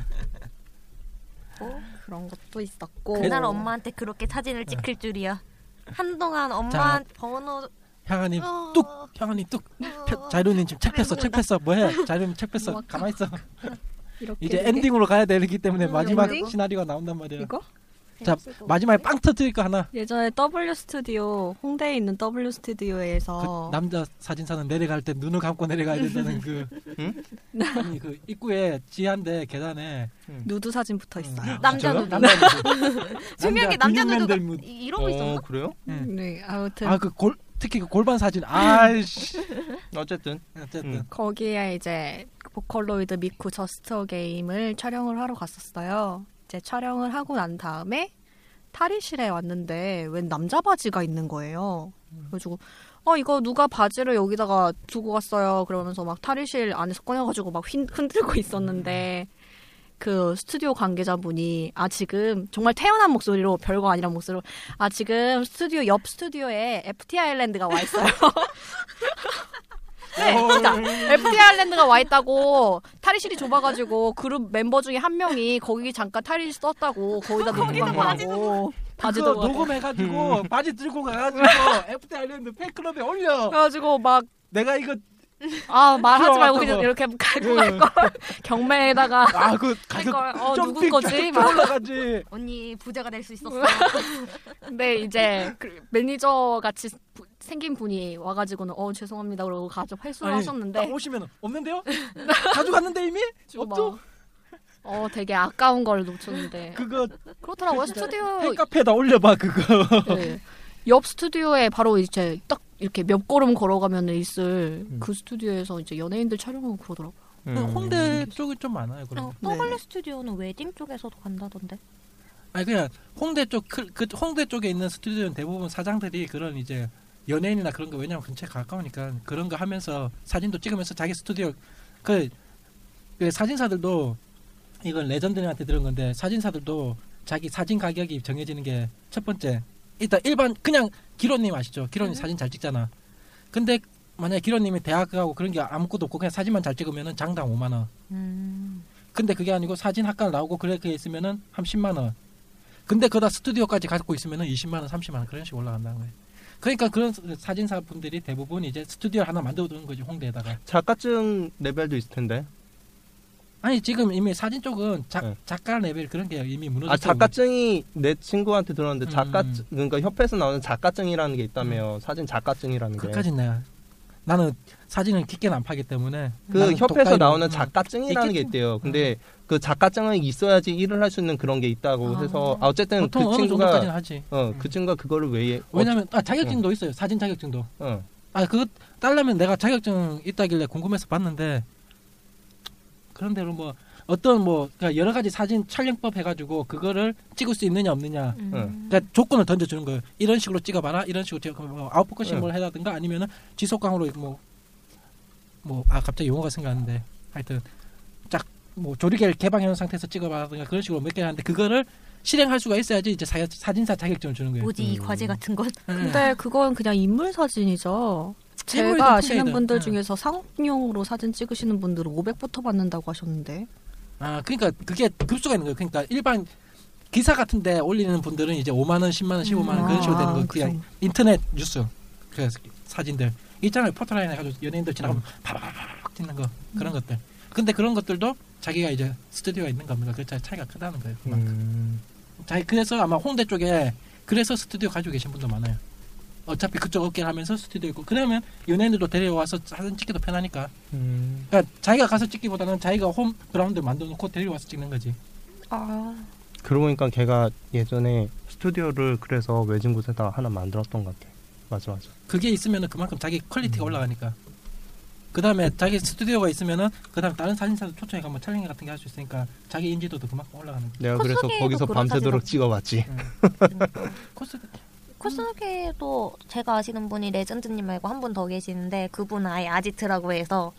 그런 것도 있었고. 그날 엄마한테 그렇게 사진을 찍힐 줄이야. 한동안 엄마 번호 향아님 어, 뚝! 향아님 뚝! 펴- 자료님 지금 책 폈어 책 폈어. 뭐해? 자료님 책 폈어. 뭐 가만 있어. 이렇게 이제 엔딩으로 가야 되기 때문에 음, 마지막 엔딩? 시나리오가 나온단 말이야 이거 자 마지막에 빵 터뜨릴 거 하나 예전에 W 스튜디오 홍대에 있는 W 그 스튜디오에서 남자 사진사는 내려갈 때 눈을 감고 내려가야 된다는 그 응? 아니 그 입구에 지하인데 계단에 누드 사진 붙어 있어요. 남자? 누드. 남자 누드 중요한 게 남자 누드가 근육맨들 무- 이- 이러고 있었나? 어 그래요? 네, 아무튼 아그골 특히 그 골반 사진 아이씨 어쨌든 어쨌든 음. 거기에 이제 보컬로이드 미쿠 저스트 게임을 촬영을 하러 갔었어요. 이제 촬영을 하고 난 다음에 탈의실에 왔는데 웬 남자 바지가 있는 거예요. 그래가지고 어 이거 누가 바지를 여기다가 두고 갔어요. 그러면서 막 탈의실 안에서 꺼내가지고 막 휜- 흔들고 있었는데 그 스튜디오 관계자분이 아 지금 정말 태연한 목소리로 별거 아니란 목소리로 아 지금 스튜디오 옆 스튜디오에 FT 아일랜드가 와 있어요. 네, 진짜 FT 아일랜드가 와 있다고 탈의실이 좁아가지고 그룹 멤버 중에 한 명이 거기 잠깐 탈의실 썼다고 거기다 놓고 간 바지 거라고. 바지 그거 두고 녹음해가지고 바지 들고 가가지고 FT 아일랜드 팬클럽에 올려. 그래가지고 막 내가 이거 아 말하지 말고. 그냥 이렇게 갈고 갈 걸. 경매에다가 아그할 가격 걸. 어좀 누구 거지? 올라가지. 언니 부자가 될 수 있었어. 근데 이제 그 매니저 같이 부- 생긴 분이 와가지고는 어 죄송합니다 그러고 가져 회수를 아니, 하셨는데 딱 오시면 없는데요? 가져갔는데 이미? 좀 없죠? 막, 어 되게 아까운 걸 놓쳤는데 그거 그렇더라고요 스튜디오 팬카페에다 올려봐 그거 네. 옆 스튜디오에 바로 이제 딱 이렇게 몇 걸음 걸어가면 있을 음. 그 스튜디오에서 이제 연예인들 촬영하고 그러더라고요. 음. 홍대 쪽이 좀 많아요 그런 어, 거. 떠벌레 스튜디오는 웨딩 쪽에서도 간다던데. 아니 그냥 홍대 쪽 그 홍대 쪽에 있는 스튜디오는 대부분 사장들이 그런 이제 연예인이나 그런 거 왜냐면 근처에 가까우니까 그런 거 하면서 사진도 찍으면서 자기 스튜디오 그, 그 사진사들도 이건 레전드한테 들은 건데 사진사들도 자기 사진 가격이 정해지는 게 첫 번째 일단 일반 그냥 기로님 아시죠? 기로님 사진 잘 찍잖아. 근데 만약에 기로님이 대학 가고 그런 게 아무것도 없고 그냥 사진만 잘 찍으면은 장당 5만 원. 음. 근데 그게 아니고 사진 학과를 나오고 그렇게 있으면은 한 10만 원. 근데 그다 스튜디오까지 갖고 있으면은 20만 원, 30만 원 그런 식으로 올라간다는 거예요. 그러니까 그런 사진사 분들이 대부분 이제 스튜디오 하나 만들어 두는 거지 홍대에다가. 작가증 레벨도 있을 텐데. 아니 지금 이미 사진 쪽은 자, 네. 작가 레벨 그런 게 이미 무너졌어. 아 작가증이 내 친구한테 들었는데 작가 음. 그러니까 협회에서 나오는 작가증이라는 게 있다며 사진 작가증이라는 게. 그까지 내가 나는 사진을 깊게는 안 파기 때문에 그 협회에서 나오는 음. 작가증이라는 게. 있대요. 근데 그 작가증은 있어야지 일을 할 수 있는 그런 게 있다고 아. 해서 아, 어쨌든 보통 그 어느 친구가 정도까지는 하지. 어 그 친구가 그거를 왜 어, 왜냐면 아 자격증도 있어요. 사진 자격증도. 어, 아 그거 딸려면 내가 자격증 있다길래 궁금해서 봤는데 그런 대로 뭐 어떤 뭐 그러니까 여러 가지 사진 촬영법 해가지고 그거를 찍을 수 있느냐 없느냐 음. 그러니까 조건을 던져주는 거예요. 이런 식으로 찍어봐라. 이런 식으로 찍어 뭐 out focusing 응. 뭘 해라든가 아니면은 지속광으로 뭐 뭐 아 갑자기 용어가 생각나는데 하여튼 짝 뭐 조리개를 개방해 놓은 상태에서 찍어봐라든가 그런 식으로 몇 개 하는데 그거를 실행할 수가 있어야지 이제 사, 사진사 자격증을 주는 거예요. 뭐지 이 음. 과제 같은 건? 근데 그건 그냥 인물 사진이죠. 제가 아시는. 분들 응. 중에서 상용으로 사진 찍으시는 분들은 500부터 받는다고 하셨는데. 아, 그러니까 그게 급수가 있는 거예요. 그러니까 일반 기사 같은데 올리는 분들은 이제 5만 원, 10만 원, 15만 원 그런 식으로 되는 거. 그냥 그래서. 인터넷 뉴스 그 사진들 있잖아요. 포토라인 해가지고 연예인들 지나가면 파바바박 찍는 거 그런 것들. 근데 그런 것들도 자기가 이제 스튜디오가 있는 겁니다. 그 차이가 크다는 거예요. 그만큼. 음, 자기 그래서 아마 홍대 쪽에 그래서 스튜디오 가지고 계신 분도 많아요. 어차피 그쪽 업계를 하면서 스튜디오 있고 그러면 연예인들도 데려와서 사진 찍기도 편하니까. 음. 그러니까 자기가 가서 찍기보다는 자기가 홈 그라운드 만들어 놓고 데려와서 찍는 거지. 아, 그러고 보니까 걔가 예전에 스튜디오를 그래서 외진 곳에다 하나 만들었던 것 같아. 맞아 맞아. 그게 있으면 그만큼 자기 퀄리티가 음. 올라가니까. 그다음에 자기 스튜디오가 있으면은 그다음 다른 사진사도 초청해 가면 촬영 같은 게 할 수 있으니까 자기 인지도도 그만큼 올라가는 거죠. 내가 그래서 거기서 밤새도록 찍어봤지. 코스 코스계도 제가 아시는 분이 레전드님 말고 한 분 더 계시는데 그분은 아예 아지트라고 해서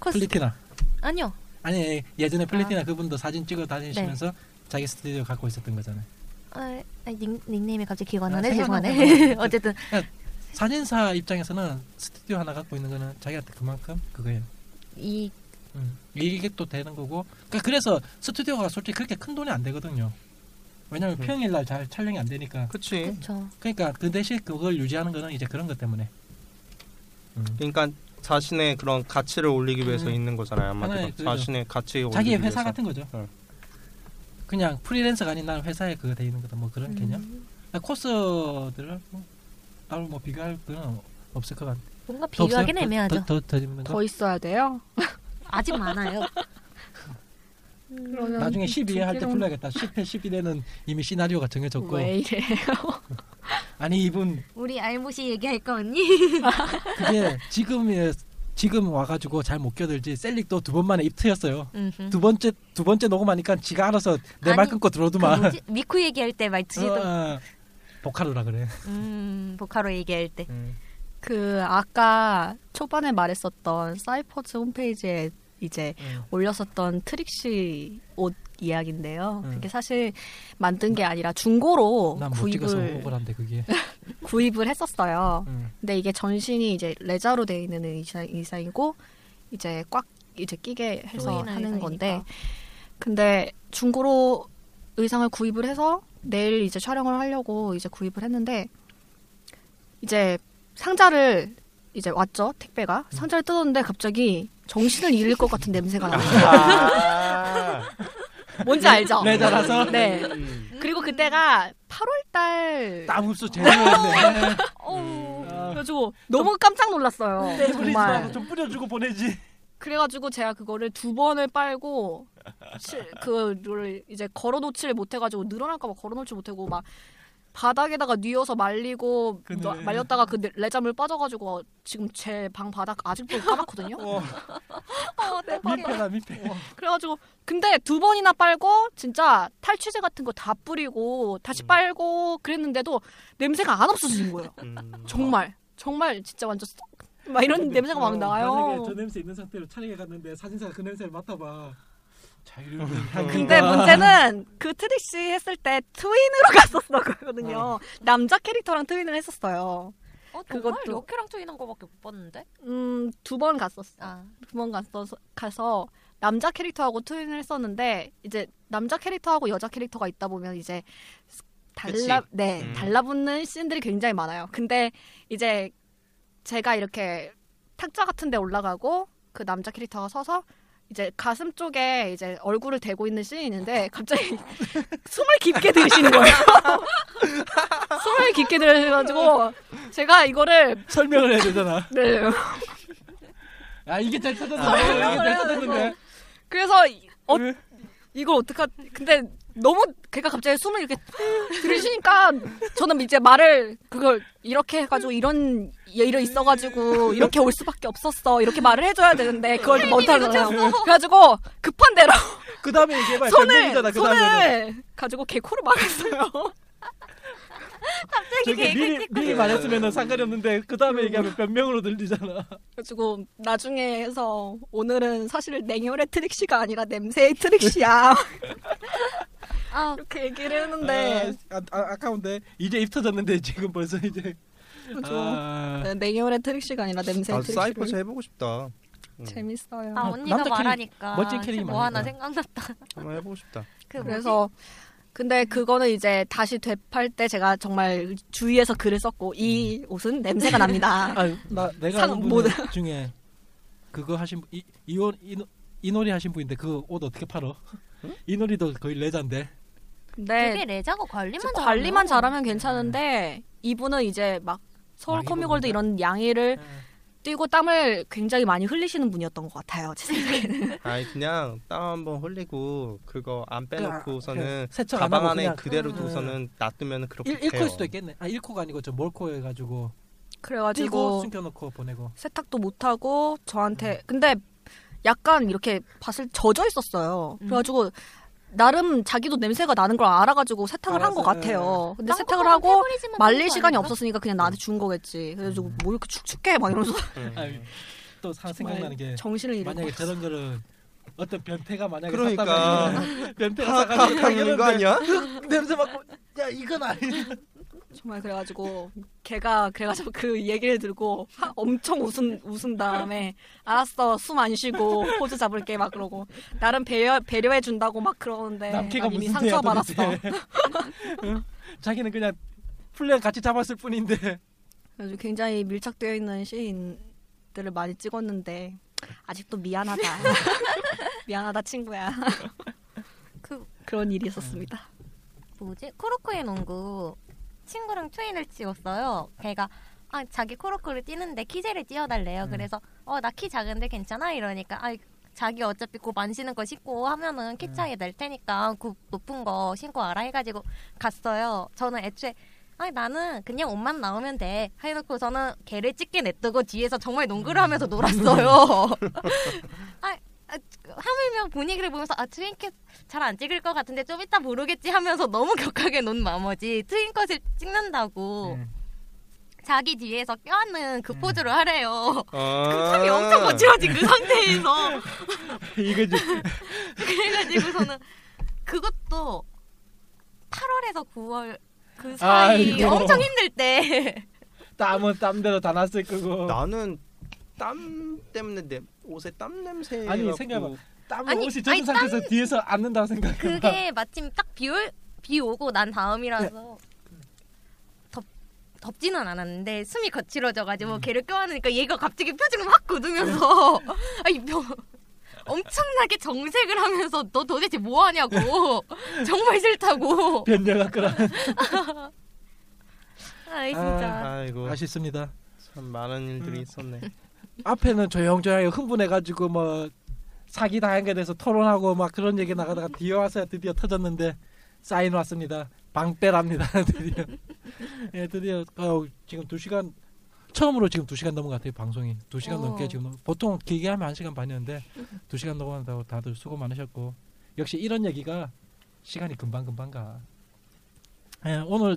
코스 플리티나 아니요 아니 예전에 플리티나 그분도 사진 찍어 다니시면서 네. 자기 스튜디오 갖고 있었던 거잖아요. 아, 아니, 닉, 닉네임이 갑자기 기억 안 아, 나네. 죄송하네 어쨌든 사진사 입장에서는 스튜디오 하나 갖고 있는 거는 자기한테 그만큼 그거예요. 이 음, 일객도 되는 거고. 그러니까 그래서 스튜디오가 솔직히 그렇게 큰 돈이 안 되거든요. 왜냐면 음. 평일 날 잘 촬영이 안 되니까. 그치. 그쵸 그러니까 그 대신 그걸 유지하는 거는 이제 그런 것 때문에. 음. 그러니까 자신의 그런 가치를 올리기 위해서 음. 있는 거잖아요. 한마디로. 자신의 가치 올리기 자기의 회사 위해서. 같은 거죠. 어. 그냥 프리랜서가 아닌 나는 회사에 그거 돼 있는 거다 뭐 그런 개념. 음, 그러니까 코스들을 뭐 따로 뭐 비교할 건 없을 것 같아. 뭔가 더- 애매하죠 더, 더, 더 거? 더 있어야 돼요. 아직 많아요 그러면 나중에 12회 할 때 불러야겠다. 10회, 11회는 이미 시나리오가 정해졌고. 왜 이래? 아니 이분 우리 알무시 얘기할까 언니? 그게 지금 지금 와가지고 잘 못 겨들지 셀릭도 두 번 만에 입트였어요. 음흠. 두 번째 두 번째 녹음하니까 지가 알아서 내 말 끊고 그 들어오더만. 뭐지? 미쿠 얘기할 때 말투지도 어, 보카로라 그래. 음 보카로 얘기할 때그 아까 초반에 말했었던 사이퍼즈 홈페이지에 이제 음. 올렸었던 트릭시 옷 이야기인데요. 음. 그게 사실 만든 게 아니라 중고로 구입을 그게. 구입을 했었어요. 음. 근데 이게 전신이 이제 레자로 돼 있는 의사, 의상이고 이제 꽉 이제 끼게 해서 하는 건데 의상이니까. 근데 중고로 의상을 구입을 해서 내일 이제 촬영을 하려고 이제 구입을 했는데 이제 상자를 이제 왔죠 택배가 상자를 뜯었는데 갑자기 정신을 잃을 것 같은 냄새가 나요. 아. 뭔지 알죠? 레자라서? 네. 음. 그리고 그때가 8월달 땀 흡수 제대로했네. 어. 아, 그래가지고 너무 깜짝 놀랐어요. 우리 정말. 좀 뿌려주고 보내지. 그래가지고 제가 그거를 두 번을 빨고 실- 그를 이제 걸어놓지를 못해가지고 늘어날까봐 걸어놓지 못하고 막 바닥에다가 뉘어서 말리고 그네. 너- 말렸다가 그 레자물 빠져가지고 지금 제 방 바닥 아직도 까맣거든요. 어. 민폐다 민폐. 그래가지고 근데 두 번이나 빨고 진짜 탈취제 같은 거 다 뿌리고 다시 음. 빨고 그랬는데도 냄새가 안 없어지는 거예요. 음. 정말 정말 진짜 완전 쏙 막 이런 냄새가 막 나요. 만약에 저 냄새 있는 상태로 촬영해 갔는데 사진사가 그 냄새를 맡아봐. 향기가. 근데 문제는 그 트릭시 했을 때 트윈으로 갔었거든요. 남자 캐릭터랑 트윈을 했었어요. 어, 그것도- 정말 여캐랑 트윈한 거밖에 못 봤는데? 음, 두 번 갔었어. 아, 두번 갔어서 가서 남자 캐릭터하고 트윈을 했었는데 이제 남자 캐릭터하고 여자 캐릭터가 있다 보면 이제 달라 그치. 네 음. 달라붙는 씬들이 굉장히 많아요. 근데 이제 제가 이렇게 탁자 같은 데 올라가고 그 남자 캐릭터가 서서 이제 가슴 쪽에 이제 얼굴을 대고 있는 씬이 있는데 갑자기 숨을 깊게 들이시는 거예요. 숨을 깊게 들여가지고 제가 이거를 설명을 해야 되잖아. 네 아 이게 잘 찾았는데 이게 잘 찾았는데. 그래서 이- 어, 왜? 이걸 어떡하 근데 너무 걔가 갑자기 숨을 이렇게 들이쉬니까 저는 이제 말을 그걸 이렇게 해가지고 이런 일이 있어가지고 이렇게 올 수밖에 없었어 이렇게 말을 해줘야 되는데 그걸 못하잖아요 그래가지고 급한 대로 그 다음에 얘기해봐. 손을. 그 손을 가지고 개 코를 막았어요 저기 미리 미리 말했으면은 상관이 없는데 그 다음에 얘기하면 변명으로 들리잖아. 그래가지고 나중에 해서 오늘은 사실 냉혈의 트릭시가 아니라 냄새의 트릭시야 아, 이렇게 얘기를 했는데 아, 아, 아 까운데 이제 입 터졌는데 지금 벌써 이제. 그래서 아, 네, 냉혈의 트릭시가 아니라 냄새의 아, 트릭시를 사이퍼즈 해보고 싶다. 음. 재밌어요. 아 아, 언니가 남자 캐릭- 말하니까 멋진 캐릭이 뭐 하나. 생각났다. 한번 해보고 싶다. 그 뭐지? 그래서 근데 그거는 이제 다시 되팔 때 제가 정말 주위에서 글을 썼고 이 옷은 냄새가 납니다. 아, 나 내가 상- 아는 분 모든- 중에 그거 하신 분, 이 이온 이, 이 놀이 하신 분인데 그 옷 어떻게 팔어? 이 놀이도 거의 레자인데. 근데 그게 레자고 관리만 저 잘하면 관리만 잘하면 괜찮은데 이분은 이제 막 서울 코미골드? 이런 양해를 뛰고 땀을 굉장히 많이 흘리시는 분이었던 것 같아요. 제 생각에는. 아니 그냥 땀 한번 흘리고 그거 안 빼놓고서는 그냥 세척 안 가방 하고 안에 그냥 그대로 음. 두고서는 놔두면 그렇게 일, 일코일 돼요. 수도 있겠네. 아 일코가 아니고 저 몰코 해가지고 그래가지고 숨겨놓고 보내고. 세탁도 못 하고 저한테 근데 약간 이렇게 밭을 젖어 있었어요. 음. 그래가지고 나름 자기도 냄새가 나는 걸 알아가지고 세탁을 한 것. 같아요. 근데 딴 세탁을 거랑 하고 말릴 시간이? 없었으니까 그냥 나한테 준 거겠지. 그래가지고 뭐 이렇게 축축해 막 이러면서 아유, 또 사- 생각나는 게 정신을 잃고 만약에 저런 거를 어떤 변태가 만약에 그러니까. 샀다면 변태가 사가지고 파악하는 거 아니야? 냄새 맡고 야 이건 아니. 정말 그래가지고 걔가 그래가지고 그 얘기를 들고 하- 엄청 웃은 웃은 다음에 알았어 숨 안 쉬고 포즈 잡을게 막 그러고 나름 배려 배려해 준다고 막 그러는데 남캐가 난 이미 상처 받았어. 자기는 그냥 플랜 같이 잡았을 뿐인데 그래가지고 굉장히 밀착되어 있는 시인들을 많이 찍었는데 아직도 미안하다. 미안하다 친구야. 그 그런 일이 있었습니다. 뭐지? 코르크의 농구 친구랑 트윈을 찍었어요. 걔가 아 자기 코르크를 뛰는데 키제를 띄워달래요. 음. 그래서 어 나 키 작은데 괜찮아 이러니까 아 자기 어차피 곧안 신은 거 신고 하면은 키 차이 낼 테니까 그 높은 거 신고 알아 해가지고 갔어요. 저는 애초에 아니 나는 그냥 옷만 나오면 돼 해놓고 저는 걔를 찍게 냅두고 뒤에서 정말 농구를 하면서 놀았어요. 아, 아, 하물며 분위기를 보면서 아 트윈켓 잘 안 찍을 것 같은데 좀 이따 모르겠지 하면서 너무 격하게 논 나머지 트윈컷을 찍는다고 음. 자기 뒤에서 껴안는 그 포즈를 하래요. 아. 그 탑이 엄청 거칠어진 그 상태에서 이거지. 그래가지고서는 그것도 8월에서 9월 그 사이 아이고. 엄청 힘들 때 땀은 땀대로 다 났을 거고. 나는 땀 때문에 내 옷에 땀 냄새. 아니, 생각해봐. 아니, 옷이 젖은 아니, 상태에서 뒤에서 앉는다고 생각해. 그게 마침 딱 비올 비 오고 난 다음이라서 덥 덥지는 않았는데 숨이 거칠어져가지고 걔를 껴안으니까 얘가 갑자기 표정을 확 굳으면서 아니 며, 엄청나게 정색을 하면서 너 도대체 뭐 하냐고 정말 싫다고 변녀가 끌어. 아이 진짜 아이고 아쉽습니다. 참 많은 일들이 있었네. 앞에는 조용조용하게 흥분해가지고 뭐 사기 당한 게 돼서 토론하고 막 그런 얘기 나가다가 뒤에 와서 드디어 터졌는데 사인 왔습니다. 방빼랍니다. 드디어. 예, 드디어 어, 지금 두 시간 처음으로 지금 두 시간 넘은 것 같아요 방송이 두 시간 어. 넘게 지금 넘- 보통 길게 하면 한 시간 반이었는데 두 시간 넘어간다고 다들 수고 많으셨고 역시 이런 얘기가 시간이 금방 금방 가. 예, 오늘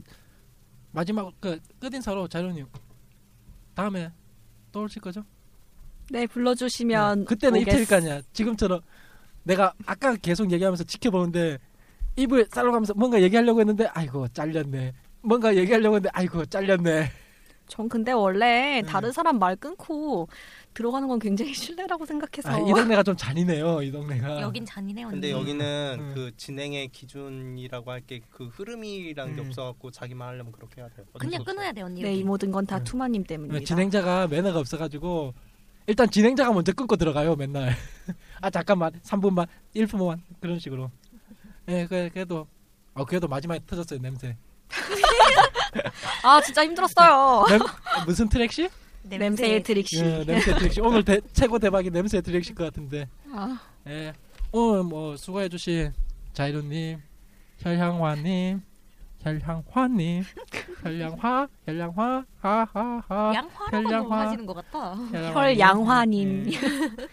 마지막 그 끝인사로 자료님 다음에 또 오실 거죠? 네 불러주시면 네, 그때는 오겠- 이틀일 거 아니야. 지금처럼 내가 아까 계속 얘기하면서 지켜보는데 입을 쌀러가면서 뭔가 얘기하려고 했는데 아이고 잘렸네. 뭔가 얘기하려고 했는데 아이고 잘렸네. 전 근데 원래 네. 다른 사람 말 끊고 들어가는 건 굉장히 신뢰라고 생각해서 아, 이 동네가 좀 잔인해요. 이 동네가. 여긴 잔인해 언니 근데 여기는 음. 그 진행의 기준이라고 할 게 그 흐름이란 게 음. 없어갖고 자기만 하려면 그렇게 해야 돼요. 그냥. 끊어야 돼 언니 네 이. 모든 건다 네. 투마님 때문입니다. 진행자가 매너가 없어가지고 일단 진행자가 먼저 끊고 들어가요. 맨날. 아 잠깐만 3분만 1분만 그런 식으로. 예, 그 그래도 어 그래도 마지막에 터졌어요 냄새. 아 진짜 힘들었어요. 냄, 무슨 트랙시? 냄새의 트릭시. 예, 냄새 트랙시. 오늘 대, 최고 대박이 냄새 트랙시 것 같은데. 아, 예. 오늘 뭐 수고해 주신 자이루님, 혈향화님, 혈향화님, 혈향화, 혈향화, 하하하. 양화라고 혈양화. 하시는 것 같아 혈양화님, 예.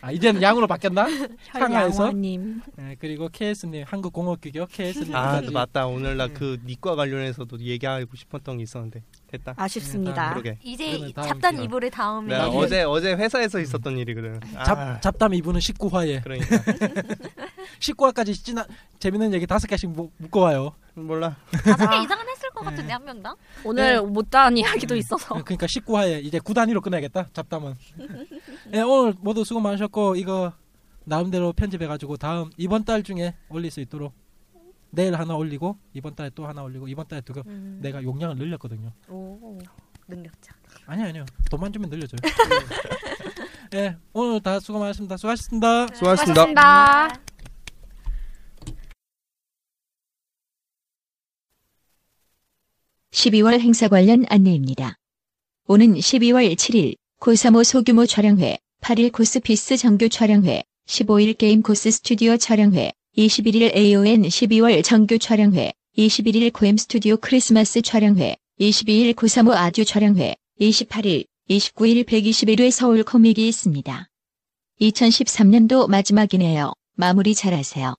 아 이제는 양으로 바뀌었나? 향화에서? 혈양화님. 예, 그리고 KS님 한국공업기교 KS님. 아 맞다 오늘 나 음. 그 니과 관련해서도 얘기하고 싶었던 게 있었는데 됐다. 아쉽습니다. 그러게. 이제 시간. 이불의 다음에 나중에- 어제 어제 회사에서 있었던 일이거든. 아, 잡 잡담 2부는 19화에 그러니까 19화까지 지나 재밌는 얘기 다섯 개씩 무- 묶어와요. 몰라. 다섯 개 이상은 했을 것 같은데 한 명당 오늘 못 다한 이야기도 음. 있어서 그러니까 19화에 이제 9단위로 끝내야겠다. 잡담은. 예, 오늘 모두 수고 많으셨고 이거 나름대로 편집해가지고 다음 이번 달 중에 올릴 수 있도록 내일 하나 올리고 이번 달에 또 하나 올리고 이번 달에 두고 음. 내가 용량을 늘렸거든요. 오 능력자 아니 아니요. 돈만 주면 늘려줘요. 예, 오늘 다 수고 많으셨습니다. 수고하셨습니다. 수고하셨습니다. 수고하셨습니다. 12월 행사 관련 안내입니다. 오는 12월 7일 고3호 소규모 촬영회, 8일 코스피스 정규 촬영회, 15일 게임 코스 스튜디오 촬영회, 21일 AON 12월 정규 촬영회, 21일 고엠 스튜디오 크리스마스 촬영회, 22일 고3호 아듀 촬영회, 28일, 29일 121회 서울 코믹이 있습니다. 2013년도 마지막이네요. 마무리 잘하세요.